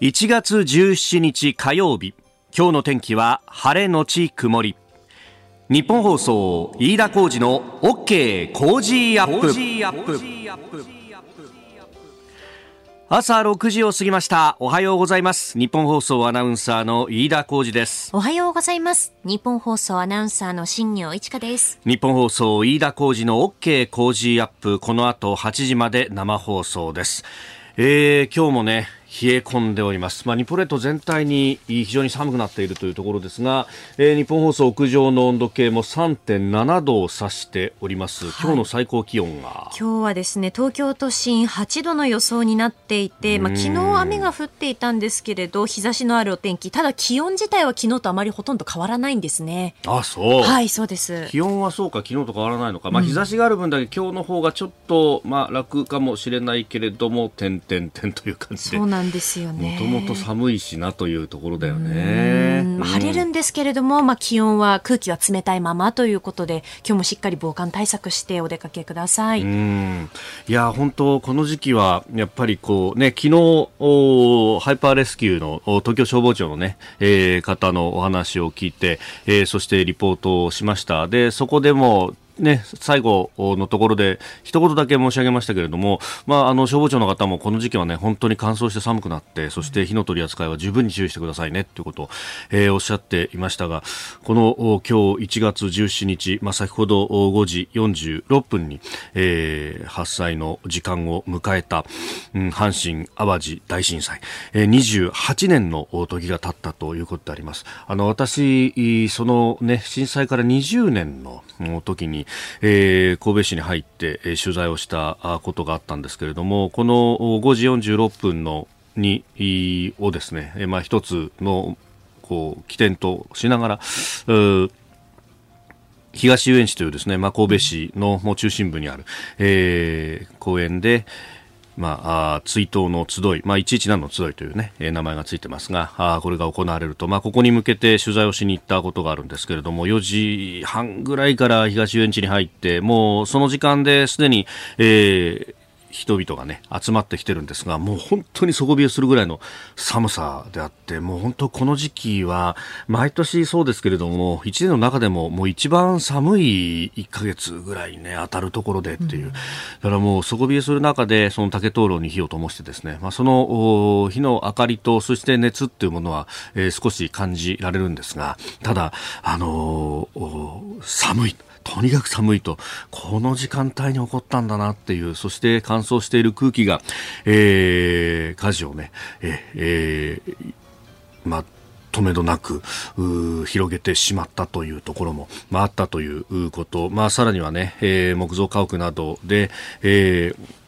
1月17日火曜日。今日の天気は晴れのち曇り。日本放送飯田浩二の OK 工事アップ。朝6時を過ぎました。おはようございます。日本放送アナウンサーの飯田浩二です。おはようございます。日本放送アナウンサーの新業一華です。日本放送飯田浩二の OK 工事アップ。この後8時まで生放送です。えー、今日もね冷え込んでおります。まあ、日本列島全体に非常に寒くなっているというところですが、えー、日本放送屋上の温度計も3.7度を指しております。今日の最高気温が、はい、今日はですね、東京都心8度の予想になっていて、まあ、昨日雨が降っていたんですけれど、日差しのあるお天気、ただ気温自体は昨日とあまりほとんど変わらないんですね。あ、そう。はい、そうです。気温はそうか、昨日と変わらないのか。まあ、日差しがある分だけ今日の方がちょっと、まあ、楽かもしれないけれども、点々点という感じで。そうなんですよね。ともと寒いしなというところだよね。晴れるんですけれども、まあ、気温は空気は冷たいままということで今日もしっかり防寒対策してお出かけください。いや本当この時期はやっぱりこうね昨日ハイパーレスキューの東京消防庁のね、えー、方のお話を聞いて、えー、そしてリポートをしました。でそこでもね、最後のところで一言だけ申し上げましたけれども、まあ、あの消防庁の方もこの時期はね本当に乾燥して寒くなってそして火の取り扱いは十分に注意してくださいねということを、えー、おっしゃっていましたがこの今日1月17日、まあ、先ほど5時46分に、えー、発災の時間を迎えた、うん、阪神・淡路大震災、えー、28年の時が経ったということであります。あの私その、ね、震災から20年の時にえー、神戸市に入って、えー、取材をしたことがあったんですけれどもこの5時46分のにをですね、えー、まあ一つのこう起点としながら東遊園地というですね、まあ、神戸市のもう中心部にある、えー、公園で、まあ、あ追悼の集い、まあ、117の集いというね、えー、名前がついてますが、あこれが行われると、まあ、ここに向けて取材をしに行ったことがあるんですけれども、4時半ぐらいから東遊園地に入って、もうその時間ですでに、えー、人々がね、集まってきてるんですが、もう本当に底冷えするぐらいの寒さであって、もう本当この時期は、毎年そうですけれども、一年の中でももう一番寒い1ヶ月ぐらいね、当たるところでっていう。だからもう底冷えする中で、その竹灯籠に火を灯してですね、まあその火の明かりと、そして熱っていうものは、えー、少し感じられるんですが、ただ、あのー、寒い。とにかく寒いと、この時間帯に起こったんだなっていう、そして乾燥している空気が、えー、火事をね、ええー、まあ、止めどなく広げてしまったというところも、まあ、あったということ、まあ、さらにはね、えー、木造家屋などで、えー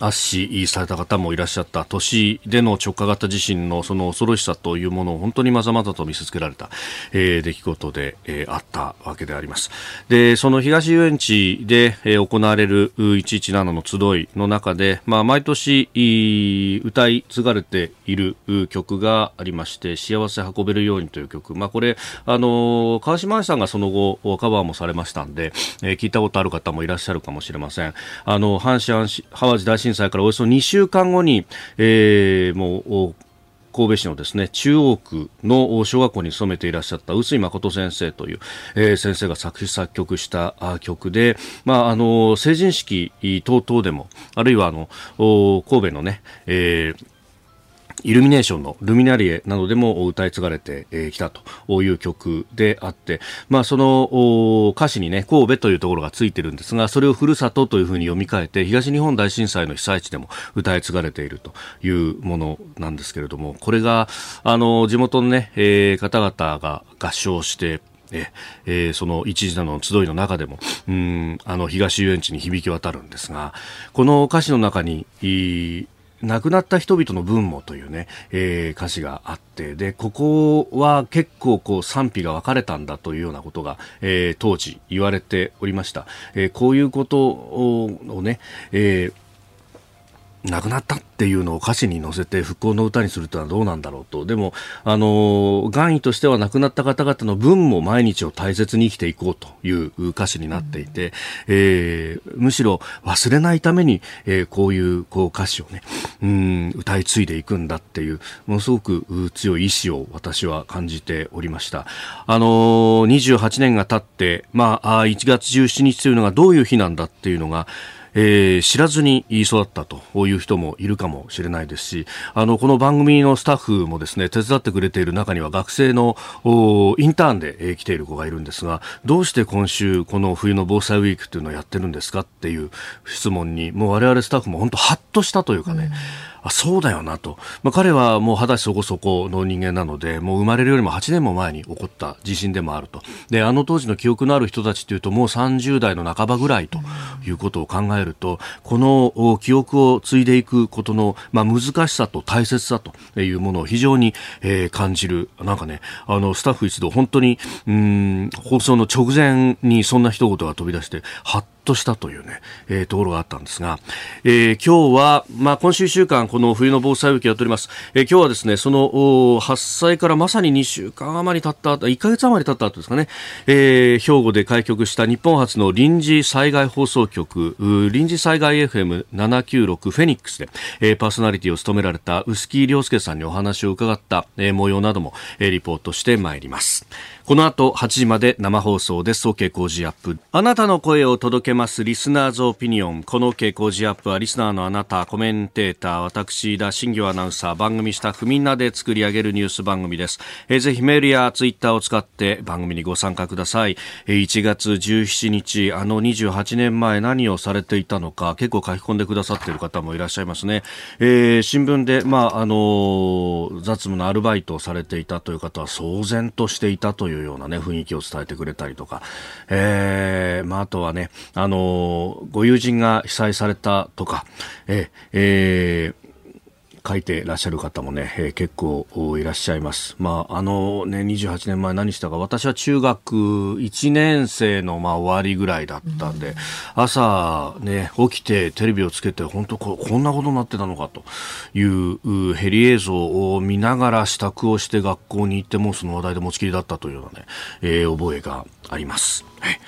圧死された方もいらっしゃった都市での直下型地震のその恐ろしさというものを本当にまざまざと見せつけられた、えー、出来事で、えー、あったわけであります。で、その東遊園地で、えー、行われる117の集いの中で、まあ、毎年歌い継がれている曲がありまして、幸せ運べるようにという曲。まあ、これ、あの川島愛さんがその後カバーもされましたんで、えー、聞いたことある方もいらっしゃるかもしれません。あの、阪神・淡路大震震災からおよそ2週間後に、えー、もう神戸市のですね中央区の小学校に勤めていらっしゃった臼井誠先生という、えー、先生が作詞作曲した曲で、まあ、あの成人式等々でもあるいはあの神戸のね、えーイルミネーションのルミナリエなどでも歌い継がれてきたという曲であって、まあ、その歌詞にね、神戸というところがついてるんですが、それをふるさとというふうに読み替えて、東日本大震災の被災地でも歌い継がれているというものなんですけれども、これが、あの、地元のね、えー、方々が合唱して、えー、その一時なの集いの中でも、うん、あの、東遊園地に響き渡るんですが、この歌詞の中に、亡くなった人々の分もというね、えー、歌詞があって、で、ここは結構こう賛否が分かれたんだというようなことが、えー、当時言われておりました。えー、こういうことをね、えー亡くなったっていうのを歌詞に乗せて復興の歌にするというのはどうなんだろうと。でも、あの、願意としては亡くなった方々の分も毎日を大切に生きていこうという歌詞になっていて、うん、えー、むしろ忘れないために、えー、こういうこう歌詞をね、うん、歌い継いでいくんだっていう、ものすごく強い意志を私は感じておりました。あの、28年が経って、まあ、1月17日というのがどういう日なんだっていうのが、えー、知らずに言い育ったという人もいるかもしれないですし、あの、この番組のスタッフもですね、手伝ってくれている中には学生のインターンで、えー、来ている子がいるんですが、どうして今週この冬の防災ウィークっていうのをやってるんですかっていう質問に、もう我々スタッフも本当ハッとしたというかね、うんあそうだよなと、まあ、彼はもう二十歳そこそこの人間なのでもう生まれるよりも8年も前に起こった地震でもあると。であの当時の記憶のある人たちというともう30代の半ばぐらいということを考えるとこの記憶を継いでいくことの、まあ、難しさと大切さというものを非常に、えー、感じる。なんかねあのスタッフ一同本当にうん放送の直前にそんな一言が飛び出してはっとしたというね、えー、ところがあったんですが、えー、今日は、まあ、今週1週間、この冬の防災ウィークやっております。えー、今日はですね、その、発災からまさに2週間余り経った後、1ヶ月余り経った後ですかね、えー、兵庫で開局した日本初の臨時災害放送局、臨時災害 FM796 フェニックスで、えー、パーソナリティを務められた臼木亮介さんにお話を伺った、えー、模様なども、えー、リポートしてまいります。この後8時まで生放送です。OK 工事アップ。あなたの声を届けますリスナーズオピニオン。この OK 工事アップはリスナーのあなた、コメンテーター、私、田新業アナウンサー、番組スタッフみんなで作り上げるニュース番組です。えー、ぜひメールやツイッターを使って番組にご参加ください。えー、1月17日、あの28年前何をされていたのか、結構書き込んでくださっている方もいらっしゃいますね。えー、新聞で、まあ、あのー、雑務のアルバイトをされていたという方は騒然としていたといういうようなね、雰囲気を伝えてくれたりとか、えー、まあ、あとはね、あのご友人が被災されたとか、ええー書いてらっしゃる方もね、えー、結構いらっしゃいます。まあ、あのね、28年前何したか、私は中学1年生のまあ終わりぐらいだったんで、うん、朝ね、起きてテレビをつけて、本当ここんなことになってたのかというヘリ映像を見ながら支度をして学校に行ってもその話題で持ちきりだったというようなね、えー、覚えがあります。はい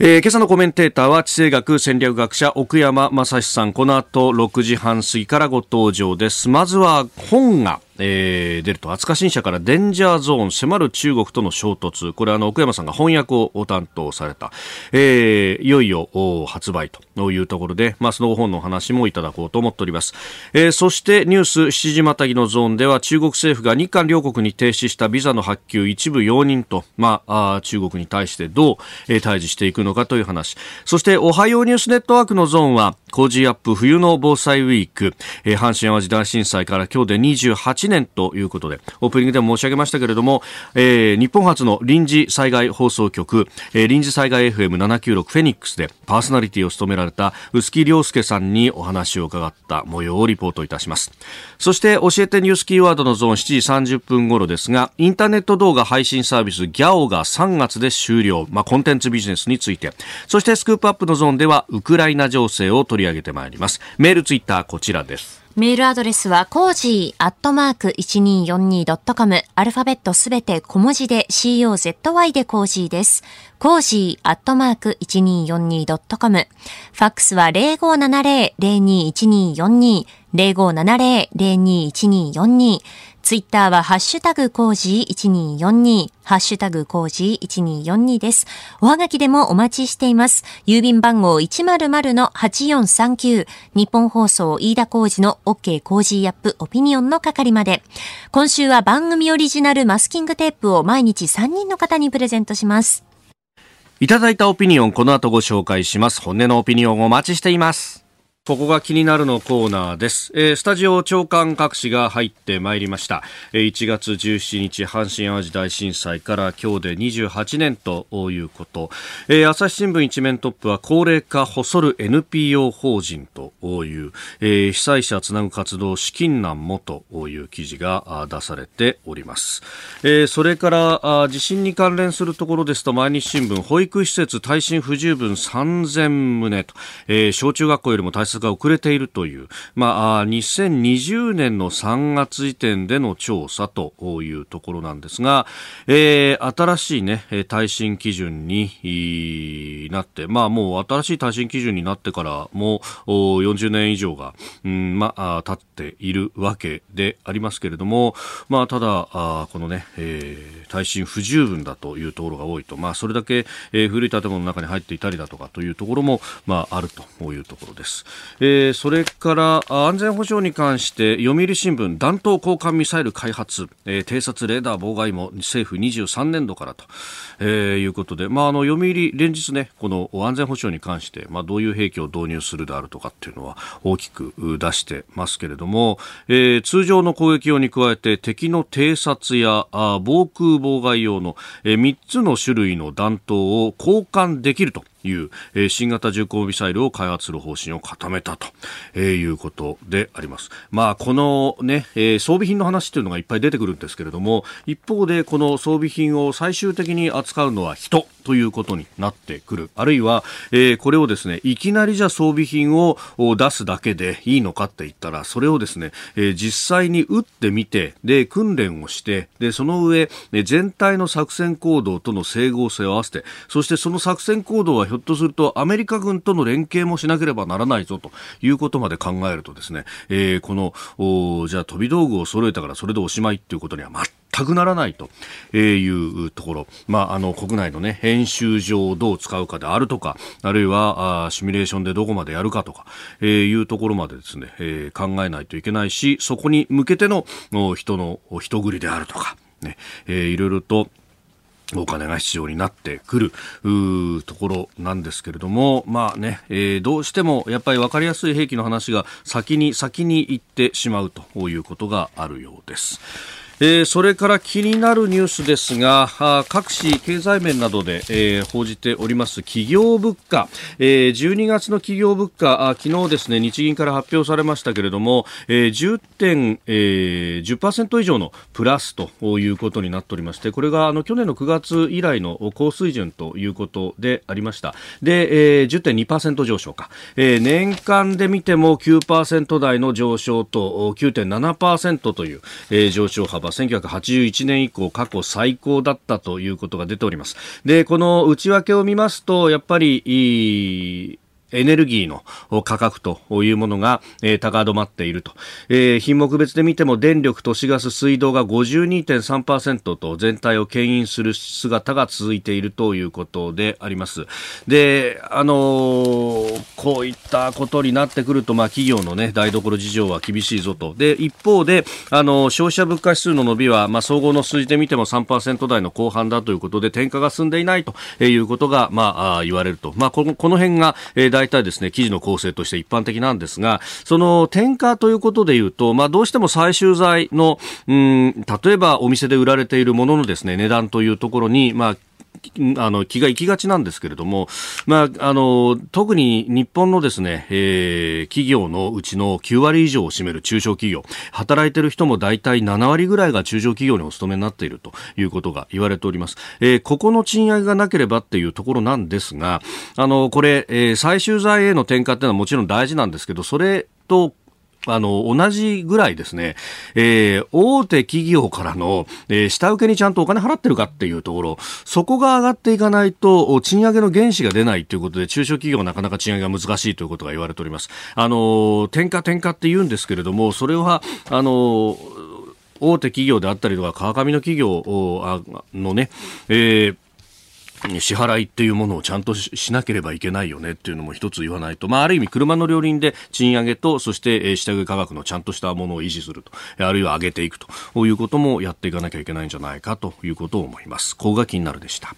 えー、今朝のコメンテーターは地政学戦略学者奥山正史さん。この後6時半過ぎからご登場です。まずは本が。えー、出ると、扱新社からデンジャーゾーン、迫る中国との衝突。これあの、奥山さんが翻訳を担当された。えー、いよいよ発売というところで、まあ、その本の話もいただこうと思っております。えー、そしてニュース7時またぎのゾーンでは、中国政府が日韓両国に停止したビザの発給一部容認と、まあ、あ中国に対してどう、えー、対峙していくのかという話。そして、おはようニュースネットワークのゾーンは、工事アップ冬の防災ウィーク、えー、阪神淡路大震災から今日で28 1年ということで、オープニングでも申し上げましたけれども、えー、日本初の臨時災害放送局、えー、臨時災害 FM796 フェニックスでパーソナリティを務められた臼木亮介さんにお話を伺った模様をリポートいたします。そして教えてニュースキーワードのゾーン7時30分頃ですが、インターネット動画配信サービス GYAO が3月で終了、まあ、コンテンツビジネスについて、そしてスクープアップのゾーンではウクライナ情勢を取り上げてまいります。メールツイッターこちらです。メールアドレスは、コージーアットマーク 1242.com。アルファベットすべて小文字で COZY でコージーです。コージーアットマーク 1242.com。ファックスは0570-021242。0570-021242。ツイッターはハッシュタグコージー1242、ハッシュタグコージー1242です。おはがきでもお待ちしています。郵便番号100-8439、日本放送飯田コージの OK コージーアップオピニオンの係まで。今週は番組オリジナルマスキングテープを毎日3人の方にプレゼントします。いただいたオピニオン、この後ご紹介します。本音のオピニオンお待ちしています。ここが気になるのコーナーです。えー、スタジオ長官各紙が入ってまいりました。えー、1月17日、阪神淡路大震災から今日で28年ということ。えー、朝日新聞一面トップは高齢化細る NPO 法人という、えー、被災者つなぐ活動資金難もという記事が出されております。えー、それから地震に関連するところですと毎日新聞保育施設耐震不十分3000棟と、えー、小中学校よりも対策が遅れているという、まあ、2020年の3月時点での調査というところなんですが、えー、新しいね、耐震基準になって、まあもう新しい耐震基準になってからもう40年以上が、うん、まあ、経っているわけでありますけれども、まあただ、あこのね、えー、耐震不十分だというところが多いと、まあそれだけ、えー、古い建物の中に入っていたりだとかというところも、まああるというところです。えー、それから安全保障に関して読売新聞弾頭交換ミサイル開発、えー、偵察レーダー妨害も政府23年度からと、えー、いうことで、まあ、あの読売連日ねこの安全保障に関して、まあ、どういう兵器を導入するであるとかっていうのは大きく出してますけれども、えー、通常の攻撃用に加えて敵の偵察やあ防空妨害用の、えー、3つの種類の弾頭を交換できると。いう、えー、新型重工ミサイルを開発する方針を固めたと、えー、いうことであります。まあ、このね、えー、装備品の話というのがいっぱい出てくるんですけれども、一方でこの装備品を最終的に扱うのは人ということになってくる。あるいは、えー、これをですね、いきなりじゃ装備品を出すだけでいいのかって言ったら、それをですね、えー、実際に撃ってみて、で、訓練をして、で、その上、全体の作戦行動との整合性を合わせて、そしてその作戦行動はひょっとするとアメリカ軍との連携もしなければならないぞということまで考えるとですね、えー、このじゃあ飛び道具を揃えたからそれでおしまいっていうことには全くならないというところ、まあ、あの国内の、ね、編集上をどう使うかであるとかあるいはあシミュレーションでどこまでやるかとか、えー、いうところまでですね、えー、考えないといけないしそこに向けての人の人繰りであるとか、ねえー、いろいろとお金が必要になってくるところなんですけれども、まあね、えー、どうしてもやっぱり分かりやすい兵器の話が先に先に行ってしまうということがあるようです。えー、それから気になるニュースですが各紙経済面などで、えー、報じております企業物価、えー、12月の企業物価あ昨日ですね日銀から発表されましたけれども、えー、10点、えー、10%以上のプラスということになっておりましてこれがあの去年の9月以来の高水準ということでありました。で、えー、10.2%上昇か、えー、年間で見ても9%台の上昇と9.7%という、えー、上昇幅。は1981年以降過去最高だったということが出ております。で、この内訳を見ますと、やっぱり、エネルギーの価格というものが、えー、高止まっていると、えー、品目別で見ても電力、都市ガス、水道が52.3%と全体を牽引する姿が続いているということであります。で、あのー、こういったことになってくると、まあ、企業のね、台所事情は厳しいぞと。で、一方で、あの消費者物価指数の伸びは、まあ、総合の数字で見ても3%台の後半だということで、転嫁が進んでいないということが、まあ、言われると。まあ、この、この辺が、えー大体ですね、記事の構成として一般的なんですが、その転嫁ということでいうと、まあどうしても最終材の、うん、例えばお店で売られているもののですね、値段というところに、まああの気が行きがちなんですけれども、まあ、あの特に日本のですね、えー、企業のうちの9割以上を占める中小企業働いている人も大体7割ぐらいが中小企業にお勤めになっているということが言われております、えー、ここの賃上げがなければっていうところなんですがあのこれ、えー、最終財への転嫁っていうのはもちろん大事なんですけどそれとあの、同じぐらいですね、えー、大手企業からの、えー、下請けにちゃんとお金払ってるかっていうところ、そこが上がっていかないと、賃上げの原資が出ないということで、中小企業はなかなか賃上げが難しいということが言われております。あの、転嫁転嫁って言うんですけれども、それは、あの、大手企業であったりとか、川上の企業のね、えー支払いっていうものをちゃんとしなければいけないよねっていうのも一つ言わないと、まあ、ある意味車の両輪で賃上げと、そして下請け価格のちゃんとしたものを維持すると、あるいは上げていくということもやっていかなきゃいけないんじゃないかということを思います。ここが気になるでした。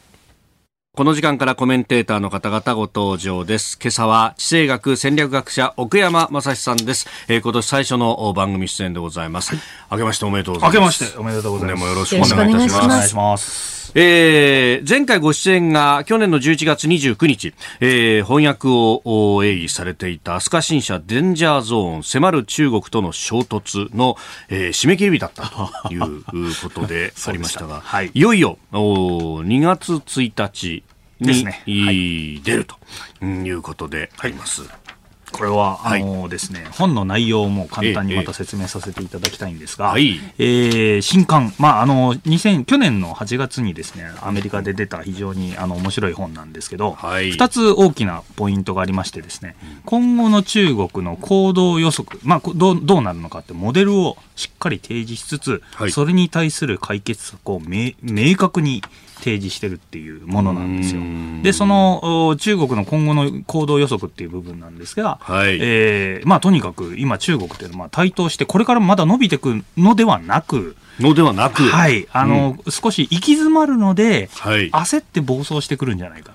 この時間からコメンテーターの方々ご登場です。今朝は地政学戦略学者奥山正史さんです。えー、今年最初の番組出演でございます。はい、明けましておめでとうございます。明けましておめでとうございます。よろしくお願いいたします。お願いします。えー、前回ご出演が去年の11月29日、えー、翻訳を鋭意されていた飛鳥新社デンジャーゾーン迫る中国との衝突の、えー、締め切り日だったという ことでありましたが、はい、いよいよお2月1日に、ね。はい、出るということであります。はいこれは、あのですね、本の内容も簡単にまた説明させていただきたいんですが、ええー新刊、まあ、あの、2000、去年の8月にですね、アメリカで出た非常にあの面白い本なんですけど、はい。2つ大きなポイントがありましてですね、今後の中国の行動予測、まあ、こどうどうなるのかってモデルをしっかり提示しつつ、はい。それに対する解決策を明明確に提示してるっていうものなんですよ。で、そのお中国の今後の行動予測っていう部分なんですが、はい。えーまあ、とにかく今中国っていうのは台頭してこれからまだ伸びていくのではなく、のではなく、はい、あの、少し行き詰まるので、はい。焦って暴走してくるんじゃないか。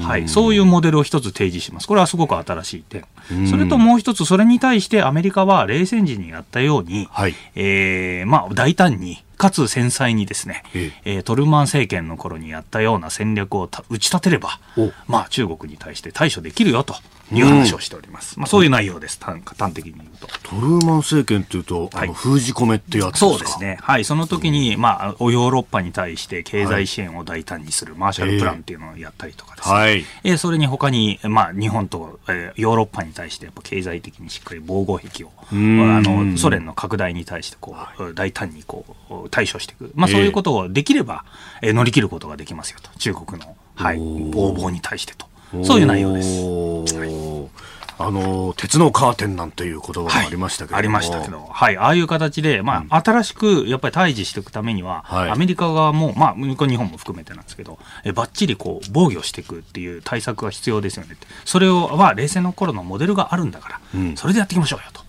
はい、そういうモデルを一つ提示します。これはすごく新しい点。うん。それともう一つ、それに対してアメリカは冷戦時にやったように、はい。えーまあ、大胆に、かつ繊細にですね、ええ。ートルーマン政権の頃にやったような戦略をた打ち立てればお、まあ、中国に対して対処できるよという話をしております。まあ、そういう内容です、端端的に言うと。トルーマン政権っていうと、あのはい。封じ込めってやつですか？そうですね。はい。その時に、まあ、ヨーロッパに対して経済支援を大胆にするマーシャルプランっていうのをやったりとかですね。はい。えーそれに他に、まあ、日本と、えーヨーロッパに対してやっぱ経済的にしっかり防護壁を、ん。あの、ソ連の拡大に対してこう、大胆にこう、対処していく。まあ、そういうことをできれば、えー乗り切ることができますよと。中国の、はい、横暴に対してと。そういう内容です。おー。あの鉄のカーテンなんていう言葉がありましたけど。も、ありましたけど、はい、ああいう形で、まあ、新しくやっぱり対峙していくためには、はい。アメリカ側も、まあ、日本も含めてなんですけど、えばっちりこう防御していくっていう対策が必要ですよねって、それをは冷戦の頃のモデルがあるんだから、うん。それでやっていきましょうよと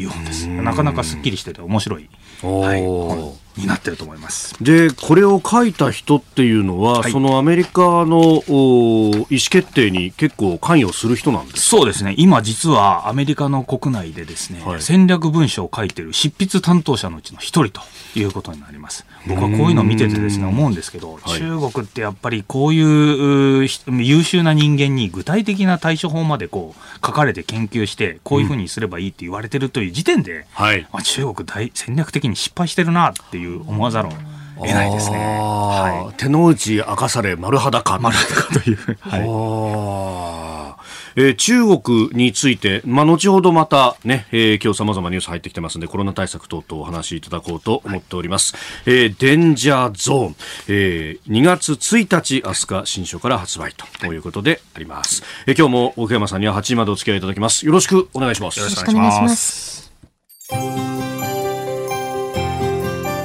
いう本です。なかなかすっきりしてて面白い、おー。はい、本になってると思います。でこれを書いた人っていうのは、はいそのアメリカのお意思決定に結構関与する人なんですそうですね。今実はアメリカの国内でですね、はい戦略文書を書いてる執筆担当者のうちの一人ということになります。僕はこういうのを見ててですね、思うんですけど、はい中国ってやっぱりこういう優秀な人間に具体的な対処法までこう書かれて研究して、こういうふうにすればいいって言われてるという時点で、はいまあ、中国大戦略的に失敗してるなっていう思わざるを得ないですね。はい。手の内明かされ丸裸丸裸という。はい。えー中国について、まあ、後ほどまたね、えー今日様々ニュース入ってきてますので、コロナ対策等々お話しいただこうと思っております。えーデンジャーゾーン、えー2月1日、飛鳥新社から発売ということであります。えー今日も奥山さんには8時までお付き合いいただきます。よろしくお願いします。よろしくお願いします。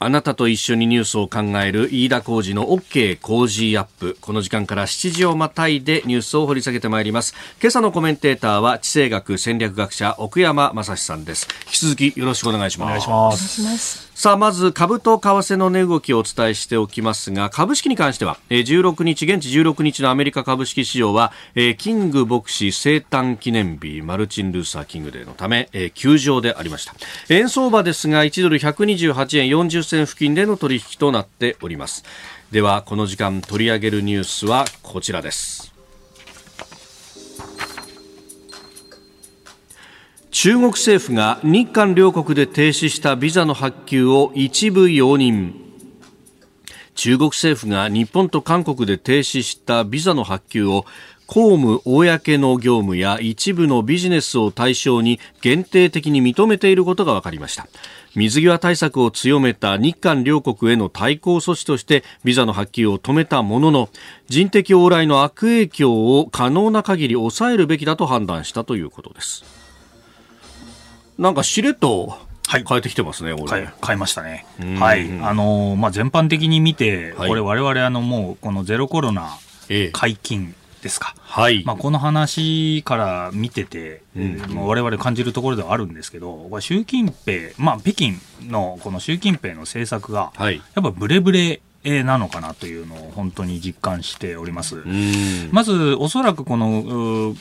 あなたと一緒にニュースを考える飯田浩二の OK 工事アップ。この時間から7時をまたいでニュースを掘り下げてまいります。今朝のコメンテーターは地政学戦略学者奥山正史さんです。引き続きよろしくお願いします。お願いします。さあ、まず株と為替の値動きをお伝えしておきますが、株式に関しては、16日、現地16日のアメリカ株式市場は、キング牧師生誕記念日、マルチン・ルーサー・キングデーのため、休場でありました。円相場ですが、1ドル128円40銭付近での取引となっております。では、この時間取り上げるニュースはこちらです。中国政府が日韓両国で停止したビザの発給を一部容認中国政府が日本と韓国で停止したビザの発給を公務、公の業務や一部のビジネスを対象に限定的に認めていることが分かりました。水際対策を強めた日韓両国への対抗措置としてビザの発給を止めたものの人的往来の悪影響を可能な限り抑えるべきだと判断したということです。なんかしれっとはい変えてきてますね、俺。変え変えましたねうん。はい。あのーまあ、全般的に見て、はいこれ我々あのもうこのゼロコロナええ解禁ですか。はい。まあ、この話から見てて、うんまあ我々感じるところではあるんですけど、これ習近平、まあ、北京のこの習近平の政策が、はい。やっぱブレブレなのかなというのを本当に実感しております。うん。まず、おそらくこの、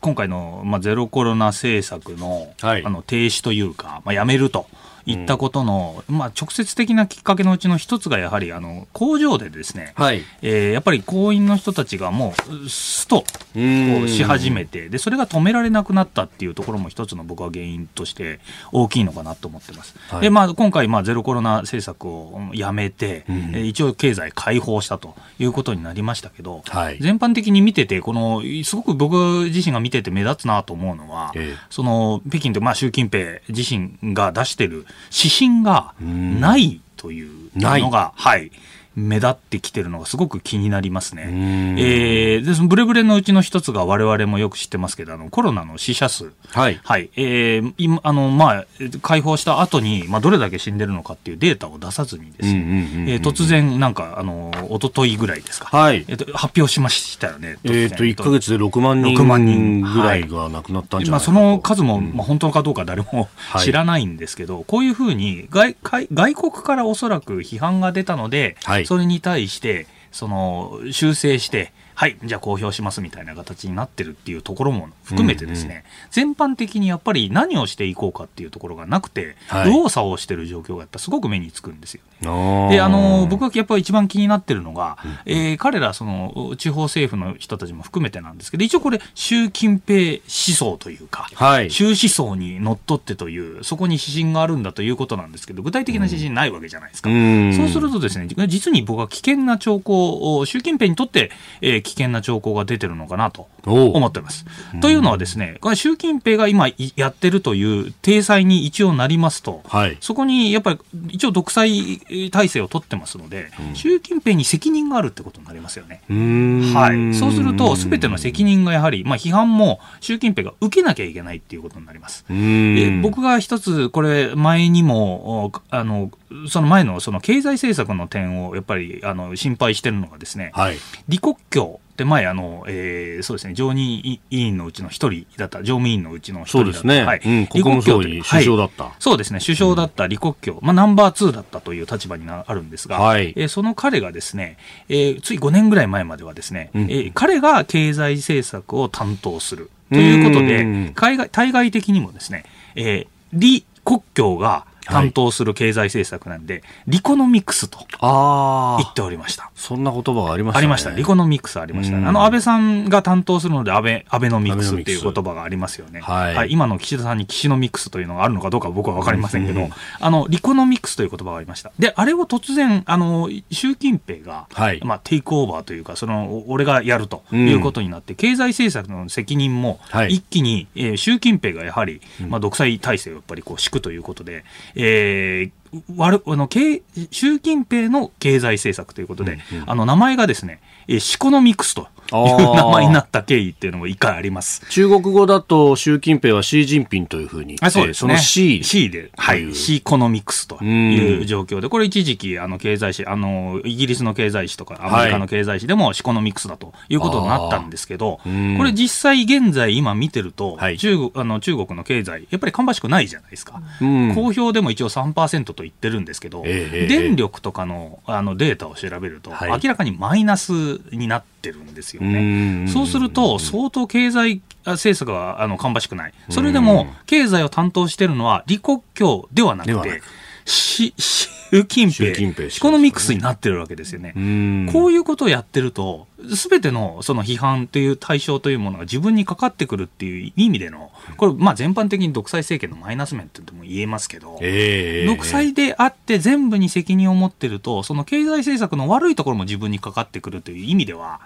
今回の、まあ、ゼロコロナ政策の,、はいあの停止というか、まあ、やめるといったことの、まあ、直接的なきっかけのうちの一つが、やはりあの工場でですね、はい。えーやっぱり工員の人たちがもう、ストうんをし始めて、で、それが止められなくなったっていうところも一つの僕は原因として大きいのかなと思ってます。はいで、まあ、今回、まあ、ゼロコロナ政策をやめて、うんえー一応経済解放したということになりましたけど、はい。全般的に見てて、この、すごく僕自身が見てて目立つなと思うのは、ええその、北京で、まあ、習近平自身が出してる指針がうん。ないというない。のが、はい、目立ってきてるのがすごく気になりますね。んえーで、そのブレブレのうちの一つが我々もよく知ってますけど、あの、コロナの死者数。はい。はい。えー今、あの、まあ、解放した後に、まあ、どれだけ死んでるのかっていうデータを出さずにですね、突然、なんか、あの、一昨日ぐらいですか。はいえっと、発表しましたよね。えっ、と、1ヶ月で6万6万人人ぐらいが亡くなったんじゃまあ、ないかとその数も、まあ、本当かどうか誰もはい知らないんですけど、こういうふうに外外外国からおそらく批判が出たので、はいそれに対してその修正して、はい、じゃあ公表しますみたいな形になってるっていうところも含めてですね、全般的にやっぱり何をしていこうかっていうところがなくて、はい右往左往してる状況がやっぱすごく目につくんですよね。で、あの、僕がやっぱり一番気になってるのが、えー彼ら、その、地方政府の人たちも含めてなんですけど、一応これ、習近平思想というか、はい。習思想にのっとってという、そこに指針があるんだということなんですけど、具体的な指針ないわけじゃないですか。んそうするとですね、実に僕は危険な兆候を、習近平にとって、えー危険な兆候が出てるのかなと。おう思ってます。というのはですね、これ習近平が今いやってるという体裁に一応なりますと、はい。そこにやっぱり一応独裁体制を取ってますので、習近平に責任があるってことになりますよね。はい、そうすると、すべての責任がやはり、まあ、批判も習近平が受けなきゃいけないっていうことになります。うーんで僕が一つ、これ、前にも、おあのその前のその経済政策の点をやっぱりあの心配してるのがですね、はい。李克強って前あの、えーそうですね、常任委員のうちの一人だった、常務委員のうちの一人だった。そうですね。はい。うん、国務総理、首相だった。そうですね、首相だった李克強、まあ、ナンバー2だったという立場になあるんですが、はい。えーその彼がですね、えーつい5年ぐらい前まではですね、うん。えー彼が経済政策を担当する。ということうん。で、海外対外的にもですね、えー李克強が担当する経済政策なんで、リコノミクスと。言っておりました。そんな言葉がありましたね。ありました。リコノミクスありました、うんあの、安倍さんが担当するので、安倍、アベノミクスっていう言葉がありますよね。はい今の岸田さんに岸ノミクスというのがあるのかどうかは僕はわかりませんけど、うんあの、リコノミクスという言葉がありました。で、あれを突然、あの、習近平が、はいまあ、テイクオーバーというか、その、俺がやるということになって、経済政策の責任もはい一気に、えー習近平がやはり、まあ、独裁体制をやっぱりこう敷くということで、えー悪あの経習近平の経済政策ということで、あの名前がですね、えーシコノミクスという名前になった経緯っていうのも一回あります。中国語だと習近平はシー・ジンピンというふうに。あそうですね。その C。C で、はとい。C コノミクスという状況で、これ一時期、あの、経済誌、あの、イギリスの経済誌とか、アメリカの経済誌でもシコノミクスだということになったんですけど、これ実際現在今見てると、はい中国、あの、中国の経済、やっぱり芳しくないじゃないですか。うん公表でも一応3%と言ってるんですけど、ええええ電力とかのあのデータを調べると、はい明らかにマイナスになってるんですようね。んそうすると、相当経済政策はあの芳しくない。それでも、経済を担当してるのは李克強ではなくてし習近平、習近平氏シコノミクスになってるわけですよね。うん。こういうことをやってると、すべてのその批判という対象というものが自分にかかってくるっていう意味での、これ、まあ全般的に独裁政権のマイナス面っても言えますけど、ええ。独裁であって全部に責任を持ってると、その経済政策の悪いところも自分にかかってくるという意味では、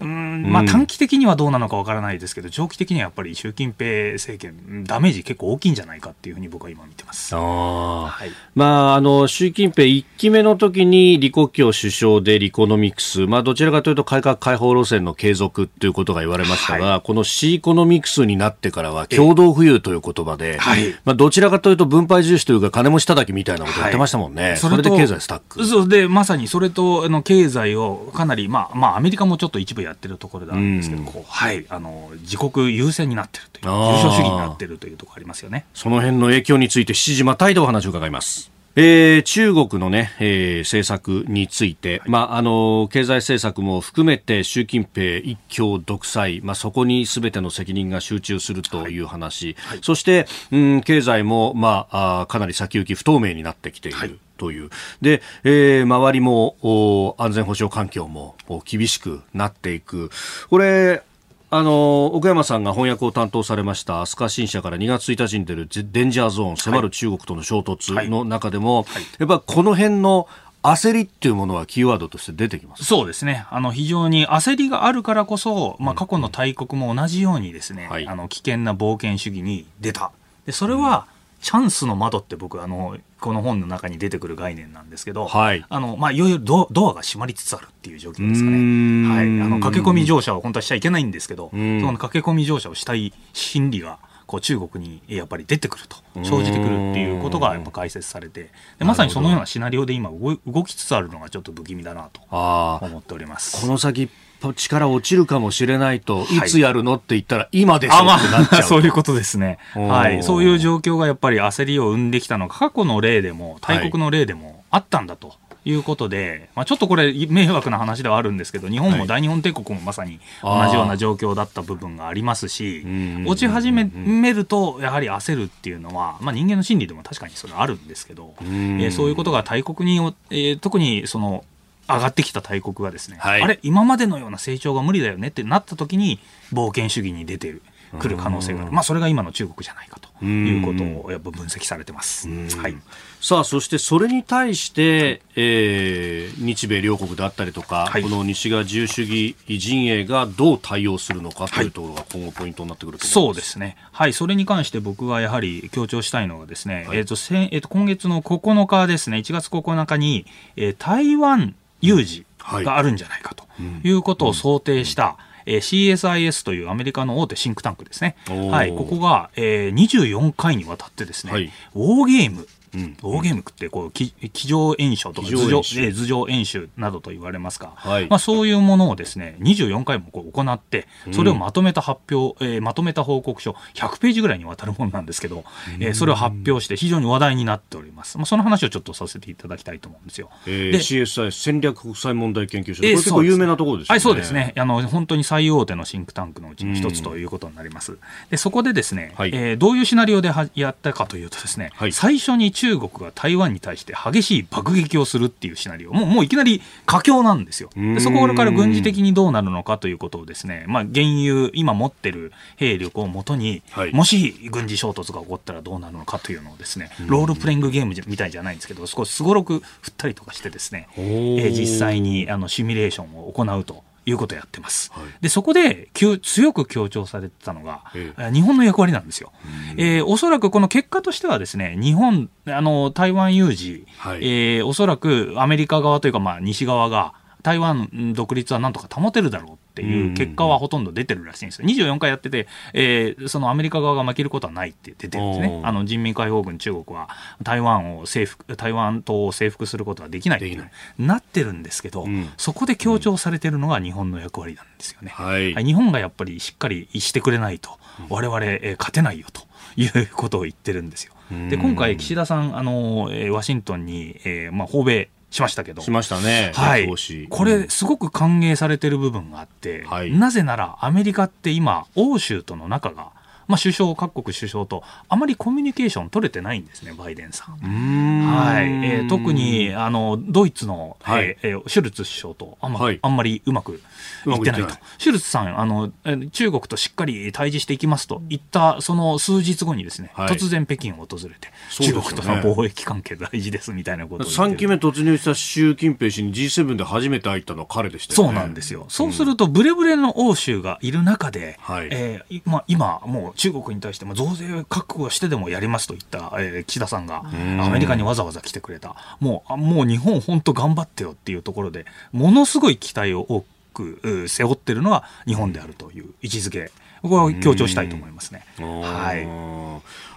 うーん。まあ、うん短期的にはどうなのかわからないですけど、長期的にはやっぱり習近平政権、ダメージ結構大きいんじゃないかっていうふうに僕は今見てます。ああ。はい。まあ、あの、習近近平1期目の時に李克強首相でリコノミクス、まあ、どちらかというと改革開放路線の継続ということが言われましたが、はい、このシーコノミクスになってからは共同富裕という言葉で、はい、まあ、どちらかというと分配重視というか金持ち叩きみたいなことやってましたもんね、はい、それで経済スタック。そうでまさにそれとあの経済をかなり、まあまあ、アメリカもちょっと一部やってるところなんですけど、うん、はいあの自国優先になってるという優勝主義になってるというところありますよね。その辺の影響について7時またいでお話を伺います。えー、中国のね、えー、政策について、まあ、あの、経済政策も含めて習近平一強独裁、まあ、そこにすべての責任が集中するとい。う話、はい。はい、そして、うん、経済も、まあ、あかなり先行き不透明になってきている。はいという。で、えー、周りも、安全保障環境も厳しくなっていく。これ、あの奥山さんが翻訳を担当されました飛鳥新社から2月1日に出るデンジャーゾーン迫る中国との衝突の中でも、はい。はい、やっぱこの辺の焦りっていうものはキーワードとして出てきます？そうですね。あの非常に焦りがあるからこそ、まあ、過去の大国も同じようにですね、うん、あの危険な冒険主義に出た。でそれは、うんチャンスの窓って僕あのこの本の中に出てくる概念なんですけど、はい、あのまあいよいよドドアが閉まりつつあるっていう状況ですかね。はい、あの駆け込み乗車を本当はしちゃいけないんですけど、その駆け込み乗車をしたい心理がこう中国にやっぱり出てくると生じてくるっていうことがやっぱ解説されてでまさにそのようなシナリオで今動きつつあるのがちょっと不気味だなと思っております。この先力落ちるかもしれないと、い、つやるのって言ったら今でしょってなっちゃう、そういうことですね、はい、そういう状況がやっぱり焦りを生んできたのが過去の例でも大国の例でもあったんだと。いうことで、まあ、ちょっとこれ迷惑な話ではあるんですけど日本も大日本帝国もまさに同じような状況だった部分がありますし落ち始めるとやはり焦るっていうのは、まあ、人間の心理でも確かにそれあるんですけど、えー、そういうことが大国に、えー、特にその上がってきた大国がですね、はい、あれ今までのような成長が無理だよねってなった時に冒険主義に出てるくる可能性がある、まあ、それが今の中国じゃないかということをやっぱ分析されてます。はい。さあそしてそれに対して、えー、日米両国であったりとか、はい、この西側自由主義陣営がどう対応するのかというところが今後ポイントになってくるとそうですね、はい、それに関して僕がやはり強調したいのはですね、はい、えーとえーと、今月の9日ですね1月9日に、えー、台湾有事があるんじゃないかということを想定した、えー、CSIS というアメリカの大手シンクタンクですね。はい、ここが、えー、24回にわたってですね、はい、ウォーゲームうん、ウォーゲームってこう机上演習とか頭上頭上演習などと言われますが、はい、まあ、そういうものをですね24回もこう行ってそれをまとめた発表、うん、えー、まとめた報告書100ページぐらいにわたるものなんですけど、うん、えー、それを発表して非常に話題になっております、まあ、その話をちょっとさせていただきたいと思うんですよ。えー、で CSI 戦略国際問題研究所、えー、これ結構有名なところですね。はい、そうですね。あの本当に最大手のシンクタンクのうちの一つということになります。でそこでですね、はい、えー、どういうシナリオではやったかというとですね、はい、最初に中国が台湾に対して激しい爆撃をするっていうシナリオ。もうもういきなり佳境なんですよ。でそこから軍事的にどうなるのかということをですね、まあ、原油今持ってる兵力をもとに、はい、もし軍事衝突が起こったらどうなるのかというのをですねロールプレイングゲームみたいじゃないんですけど少しすごろく振ったりとかしてですね、えー、実際にあのシミュレーションを行うということをやってます。はい、でそこで強く強調されてたのが、ええ、日本の役割なんですよ。えー、おそらくこの結果としてはですね日本あの台湾有事、はい、えー、おそらくアメリカ側というか、まあ、西側が台湾独立はなんとか保てるだろうっていう結果はほとんど出てるらしいんですよ。24回やってて、えー、そのアメリカ側が負けることはないって出てるんですね。あの人民解放軍中国は台湾を征服、台湾島を征服することはできないできなってるんですけど、うん、そこで強調されてるのが日本の役割なんですよね。はい、日本がやっぱりしっかりしてくれないと、我々、えー、勝てないよと いうことを言ってるんですよ。で今回、岸田さん、あのワシントンに、えーまあ、訪米しましたけど。しましたね。はい。これ、すごく歓迎されてる部分があって、はい、なぜならアメリカって今、欧州との仲がまあ、首相、各国首相とあまりコミュニケーション取れてないんですね、バイデンさん。はい。えー、特にあのドイツの、はい、えー、シュルツ首相とあんまはい、あんまりうまくいってない。と。シュルツさんあの、中国としっかり対峙していきますと言ったその数日後にですね、はい、突然北京を訪れて、中国との貿易関係大事ですみたいなことを3期目突入した習近平氏に G7 で初めて会ったのは彼でしたよね。そうなんですよ。そうすると、ブレブレの欧州がいる中で、はい。えーまあ、今、もう中国に対しても増税覚悟してでもやりますと言った、えー、岸田さんがアメリカにわざわざ来てくれた、もうもう日本、本当頑張ってよっていうところで、ものすごい期待を多く背負ってるのは日本であるという位置づけ、ここは強調したいと思いますね。はい。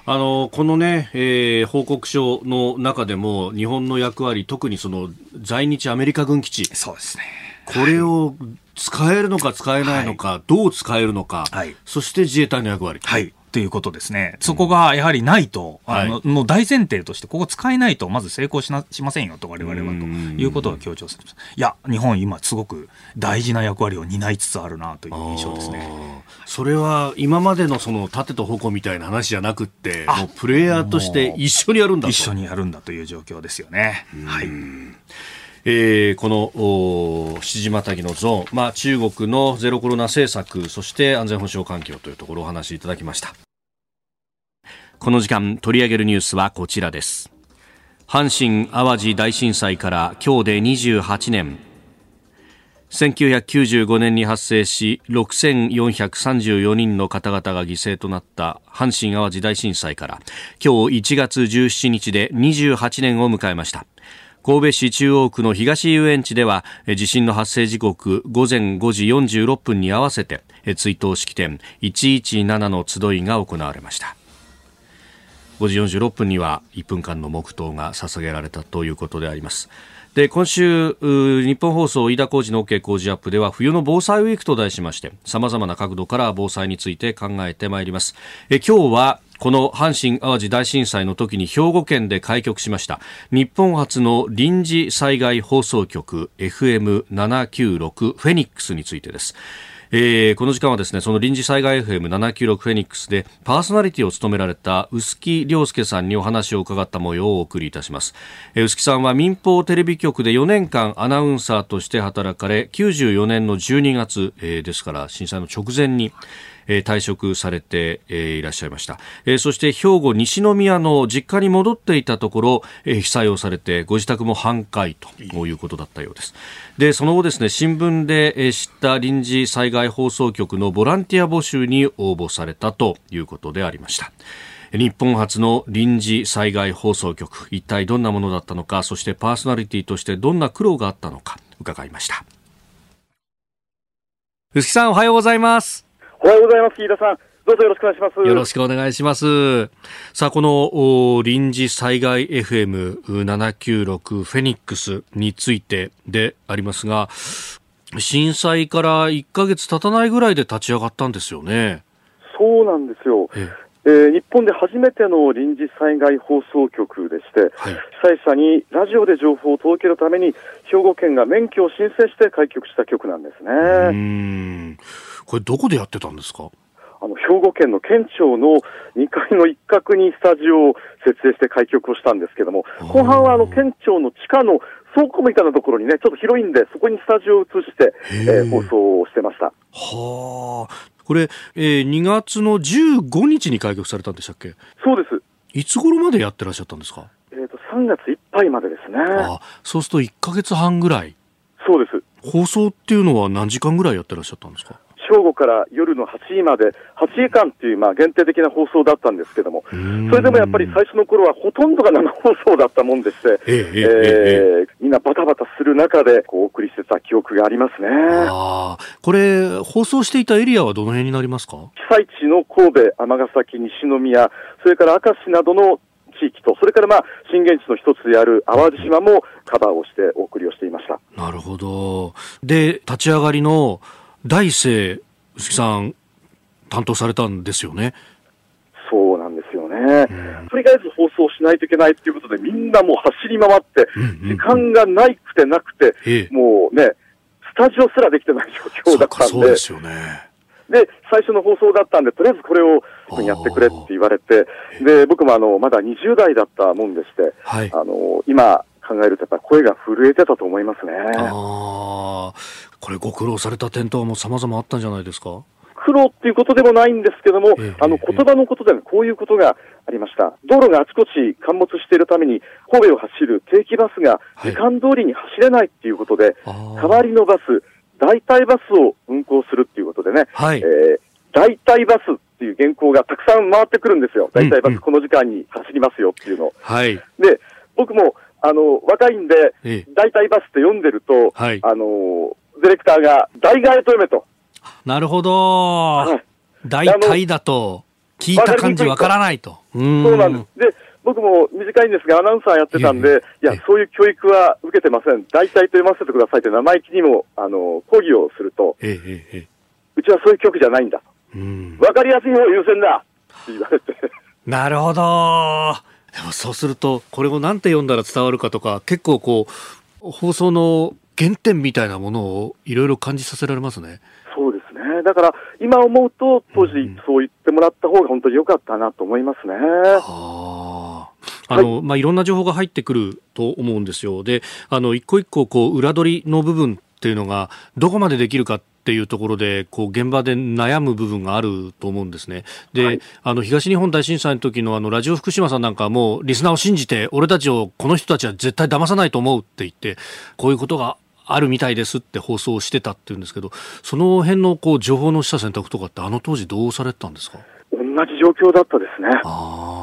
あのこのね、えー、報告書の中でも日本の役割特にその在日アメリカ軍基地。そうですねこれを使えるのか使えないのか、はい、どう使えるのか、はい、そして自衛隊の役割。はいということですね。そこがやはりないと、うん、あの、はい、もう大前提として、ここ使えないと、まず成功しな、しませんよと、我々はということを強調する。いや、日本今すごく大事な役割を担いつつあるなという印象ですね。それは今までのその盾と矛みたいな話じゃなくて、もうプレイヤーとして一緒にやるんだ一緒にやるんだという状況ですよね。はい。えー、この七時またぎのゾーン、まあ、中国のゼロコロナ政策そして安全保障環境というところをお話しいただきました。この時間取り上げるニュースはこちらです。阪神・淡路大震災から今日で28年。1995年に発生し6434人の方々が犠牲となった阪神・淡路大震災から今日1月17日で28年を迎えました。神戸市中央区の東遊園地では地震の発生時刻午前5時46分に合わせて追悼式典117の集いが行われました。5時46分には1分間の黙祷が捧げられたということであります。で今週日本放送飯田浩司の OK 工事アップでは冬の防災ウィークと題しまして様々な角度から防災について考えてまいります。え今日はこの阪神・淡路大震災の時に兵庫県で開局しました日本初の臨時災害放送局 FM796 フェニックスについてです。えー、この時間はですね、その臨時災害 FM796 フェニックスでパーソナリティを務められた臼木亮介さんにお話を伺った模様をお送りいたします。えー、臼木さんは民放テレビ局で4年間アナウンサーとして働かれ、94年の12月、えー、ですから震災の直前に、えー、退職されて、えー、いらっしゃいました、えー、そして兵庫西宮の実家に戻っていたところ、えー、被災をされてご自宅も半壊ということだったようです。でその後ですね新聞で、えー、知った臨時災害放送局のボランティア募集に応募されたということでありました。日本初の臨時災害放送局一体どんなものだったのかそしてパーソナリティとしてどんな苦労があったのか伺いました。臼木さんおはようございます。おはようございます、飯田さん。どうぞよろしくお願いします。よろしくお願いします。さあ、この臨時災害 FM796 フェニックスについてでありますが、震災から1ヶ月経たないぐらいで立ち上がったんですよね。そうなんですよ。ええー、日本で初めての臨時災害放送局でして、はい、被災者にラジオで情報を届けるために、兵庫県が免許を申請して開局した局なんですね。うんこれどこでやってたんですか？あの兵庫県の県庁の2階の一角にスタジオを設営して開局をしたんですけども、後半はあの県庁の地下の倉庫みたいなところにね、ちょっと広いんで、そこにスタジオを移して、えー、放送をしてました。はあ。これ、えー、2月の15日に開局されたんでしたっけ？そうです。いつ頃までやってらっしゃったんですか？えっ、ー、と、3月いっぱいまでですね。あそうすると1か月半ぐらい。そうです。放送っていうのは何時間ぐらいやってらっしゃったんですか？正午から夜の8時まで、8時間っていうまあ限定的な放送だったんですけども、それでもやっぱり最初の頃はほとんどが 生放送だったもんでして、えー、えー、みんなバタバタする中でこうお送りしてた記憶がありますね。あこれ、放送していたエリアはどの辺になりますか？被災地の神戸、尼崎、西宮、それから明石などの地域と、それからまあ震源地の一つである淡路島もカバーをしてお送りをしていました。なるほど。で、立ち上がりの第一声、臼木さん、担当されたんですよね。そうなんですよね、うん、とりあえず放送しないといけないということで、みんなもう走り回って、時間がないくてなくて、もうね、スタジオすらできてない状況だったんで、そうですよね。で、最初の放送だったんで、とりあえずこれをやってくれって言われて、で、僕もあの、まだ20代だったもんでして、はい、あの、今考えるとやっぱ声が震えてたと思いますね。ああ、これご苦労された点等も様々あったんじゃないですか？苦労っていうことでもないんですけども、えあの言葉のことでこういうことがありました。道路があちこち陥没しているために、神戸を走る定期バスが時間通りに走れないっていうことで、はい、代わりのバス、代替バスを運行するっていうことでね、はい、えー、代替バスっていう原稿がたくさん回ってくるんですよ。大体バスこの時間に走りますよっていうの。はい。で、僕も、あの、若いんで、大体バスって読んでると、はい、あの、ディレクターが、大概と読めと。なるほど。はい、大体だと、聞いた感じわからないと。そうなんです。で、僕も短いんですが、アナウンサーやってたんで、いや、そういう教育は受けてません。大体と読ませてくださいって生意気にも、あの、講義をすると、うちはそういう曲じゃないんだ。わかりやすい方優先だって言われて。なるほど。でもそうすると、これをなんて読んだら伝わるかとか、結構こう、放送の原点みたいなものをいろいろ感じさせられますね。そうですね。だから、今思うと、当時そう言ってもらった方が本当に良かったなと思いますね。はあ。あの、はい、まあ、いろんな情報が入ってくると思うんですよ。で、あの、一個一個、こう、裏取りの部分っていうのが、どこまでできるかっていうところで、こう、現場で悩む部分があると思うんですね。で、はい、あの、東日本大震災の時のあの、ラジオ福島さんなんかも、リスナーを信じて、俺たちを、この人たちは絶対騙さないと思うって言って、こういうことがあるみたいですって放送してたっていうんですけど、その辺のこう情報の下選択とかって、あの当時、どうされたんですか？同じ状況だったですね。あ